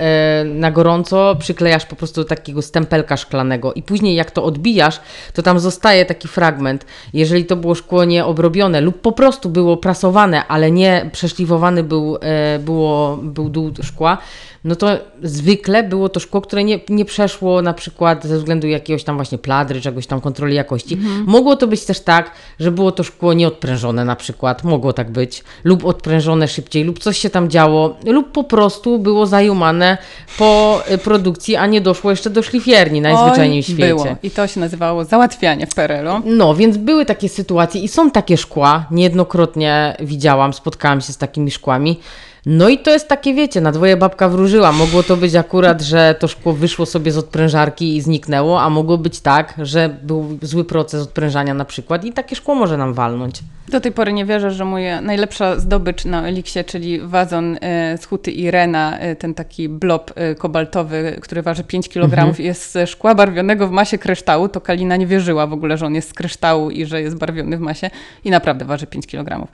na gorąco, przy przyklejasz po prostu do takiego stempelka szklanego i później jak to odbijasz, to tam zostaje taki fragment. Jeżeli to było szkło nieobrobione lub po prostu było prasowane, ale nie przeszlifowany był, e, było, był dół szkła, no to zwykle było to szkło, które nie, nie przeszło na przykład ze względu jakiegoś tam właśnie pladry, czegoś tam kontroli jakości. Mhm. Mogło to być też tak, że było to szkło nieodprężone na przykład, mogło tak być, lub odprężone szybciej, lub coś się tam działo, lub po prostu było zajumane po y, produkcji, a nie doszło jeszcze do szlifierni najzwyczajniej Oj, w świecie. Było. I to się nazywało załatwianie w PRL-u. No, więc były takie sytuacje i są takie szkła, niejednokrotnie widziałam, spotkałam się z takimi szkłami, no i to jest takie, wiecie, na dwoje babka wróżyła. Mogło to być akurat, że to szkło wyszło sobie z odprężarki i zniknęło, a mogło być tak, że był zły proces odprężania na przykład i takie szkło może nam walnąć. Do tej pory nie wierzę, że moja najlepsza zdobycz na Eliksie, czyli wazon e, z huty Irena, e, ten taki blob e, kobaltowy, który waży 5 kg, mhm. jest ze szkła barwionego w masie kryształu, to Kalina nie wierzyła w ogóle, że on jest z kryształu i że jest barwiony w masie i naprawdę waży 5 kg.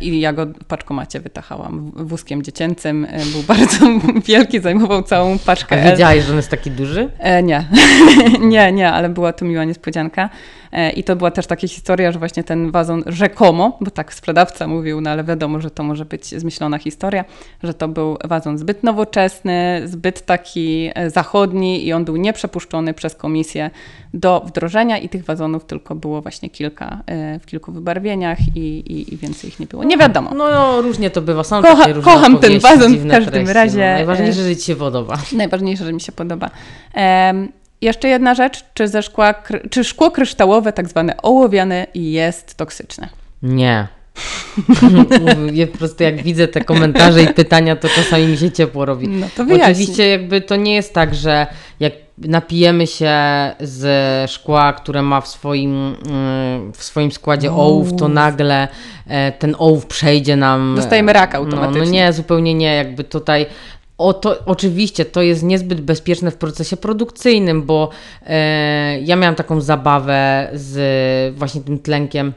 I ja go w paczkomacie wytachałam wózkiem dziecięcym. Był bardzo wielki, zajmował całą paczkę. A wiedziałaś, że on jest taki duży? nie, nie, nie, ale była to miła niespodzianka. E, I to była też taka historia, że właśnie ten wazon rzekomo, bo tak sprzedawca mówił, no ale wiadomo, że to może być zmyślona historia, że to był wazon zbyt nowoczesny, zbyt taki e, zachodni i on był nieprzepuszczony przez komisję do wdrożenia i tych wazonów tylko było właśnie kilka e, w kilku wybarwieniach i, i, i więcej ich nie było. Nie wiadomo. No, no różnie to bywa. Są Kocha, kocham ten wazon w każdym treści, razie. No. Najważniejsze, że Ci się podoba. Najważniejsze, że mi się podoba. Jeszcze jedna rzecz, czy, ze szkła, czy szkło kryształowe, tak zwane ołowiane, jest toksyczne? Nie. ja po prostu jak widzę te komentarze i pytania, to czasami mi się ciepło robi. No to wyjaśnij. Oczywiście jakby to nie jest tak, że jak napijemy się z szkła, które ma w swoim, mm, w swoim składzie ołów, to nagle e, ten ołów przejdzie nam. Dostajemy raka automatycznie. No, no nie, zupełnie nie. Jakby tutaj o to, oczywiście to jest niezbyt bezpieczne w procesie produkcyjnym, bo e, ja miałam taką zabawę z właśnie tym tlenkiem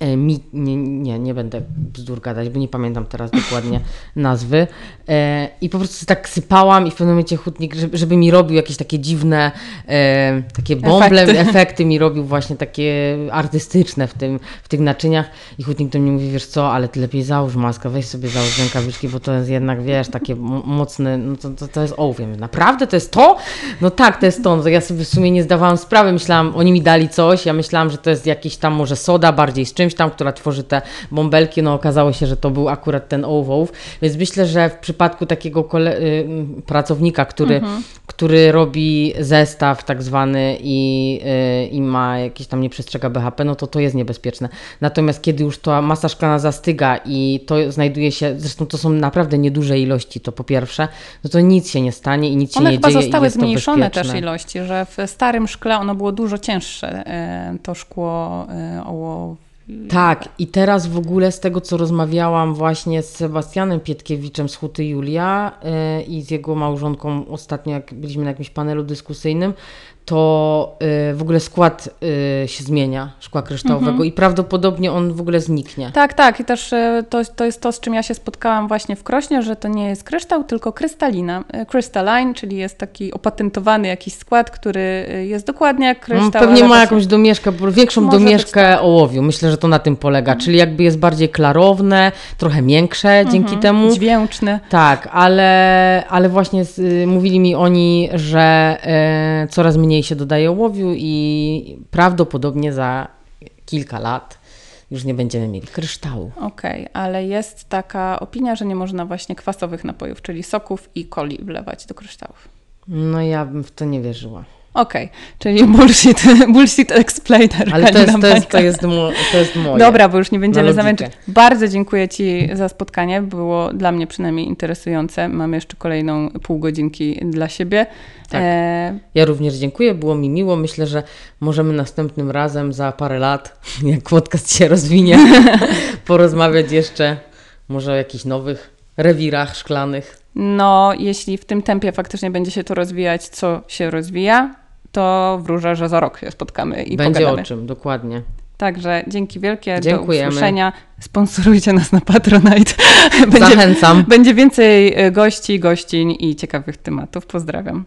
mi, nie, nie, nie będę bzdur gadać, bo nie pamiętam teraz dokładnie nazwy. E, I po prostu tak sypałam i w pewnym momencie hutnik, żeby, żeby mi robił jakieś takie dziwne, e, takie bąble, efekty. efekty. mi robił właśnie takie artystyczne w, tym, w tych naczyniach. I hutnik do mnie mówi, wiesz co, ale ty lepiej załóż maskę, weź sobie załóż rękawiczki, bo to jest jednak, wiesz, takie mocne, no to, to, to jest ołówiem. Naprawdę to jest to? No tak, to jest to. No ja sobie w sumie nie zdawałam sprawy, myślałam, oni mi dali coś, ja myślałam, że to jest jakiś tam może soda bardziej z czymś tam, która tworzy te bąbelki, no okazało się, że to był akurat ten ołów, więc myślę, że w przypadku takiego kole- y, pracownika, który, mhm. który robi zestaw tak zwany i, y, i ma jakieś tam nie przestrzega BHP, no to to jest niebezpieczne. Natomiast kiedy już ta masa szklana zastyga i to znajduje się, zresztą to są naprawdę nieduże ilości, to po pierwsze, no to nic się nie stanie i nic się One nie chyba dzieje. zostały zmniejszone też ilości, że w starym szkle ono było dużo cięższe, y, to szkło ołow tak, i teraz w ogóle z tego, co rozmawiałam właśnie z Sebastianem Pietkiewiczem z Huty Julia yy, i z jego małżonką ostatnio, jak byliśmy na jakimś panelu dyskusyjnym, to y, w ogóle skład y, się zmienia szkła kryształowego mhm. i prawdopodobnie on w ogóle zniknie. Tak, tak. I też y, to, to jest to, z czym ja się spotkałam właśnie w Krośnie, że to nie jest kryształ, tylko krystalina. Crystalline, czyli jest taki opatentowany jakiś skład, który jest dokładnie jak kryształ. No, pewnie ma jakąś domieszkę, większą domieszkę tak. ołowiu. Myślę, że to na tym polega. Mhm. Czyli jakby jest bardziej klarowne, trochę miększe mhm. dzięki temu. Dźwięczne. Tak, ale, ale właśnie z, mówili mi oni, że e, coraz mniej mniej się dodaje ołowiu i prawdopodobnie za kilka lat już nie będziemy mieli kryształu. Okej, okay, ale jest taka opinia, że nie można właśnie kwasowych napojów, czyli soków i coli wlewać do kryształów. No ja bym w to nie wierzyła. Okej, okay. czyli bullshit, bullshit explainer. Ale to jest, to, jest, to, jest, to jest moje. Dobra, bo już nie będziemy zamęczać. Bardzo dziękuję Ci za spotkanie. Było dla mnie przynajmniej interesujące. Mam jeszcze kolejną pół godzinki dla siebie. Tak. E... Ja również dziękuję, było mi miło. Myślę, że możemy następnym razem za parę lat, jak podcast się rozwinie, porozmawiać jeszcze może o jakichś nowych rewirach szklanych. No, jeśli w tym tempie faktycznie będzie się to rozwijać, co się rozwija, to wróżę, że za rok się spotkamy i Będzie pogadamy. o czym, dokładnie. Także dzięki wielkie, Dziękujemy. do usłyszenia. Sponsorujcie nas na Patronite. Zachęcam. Będzie więcej e, gości, gościń i ciekawych tematów. Pozdrawiam.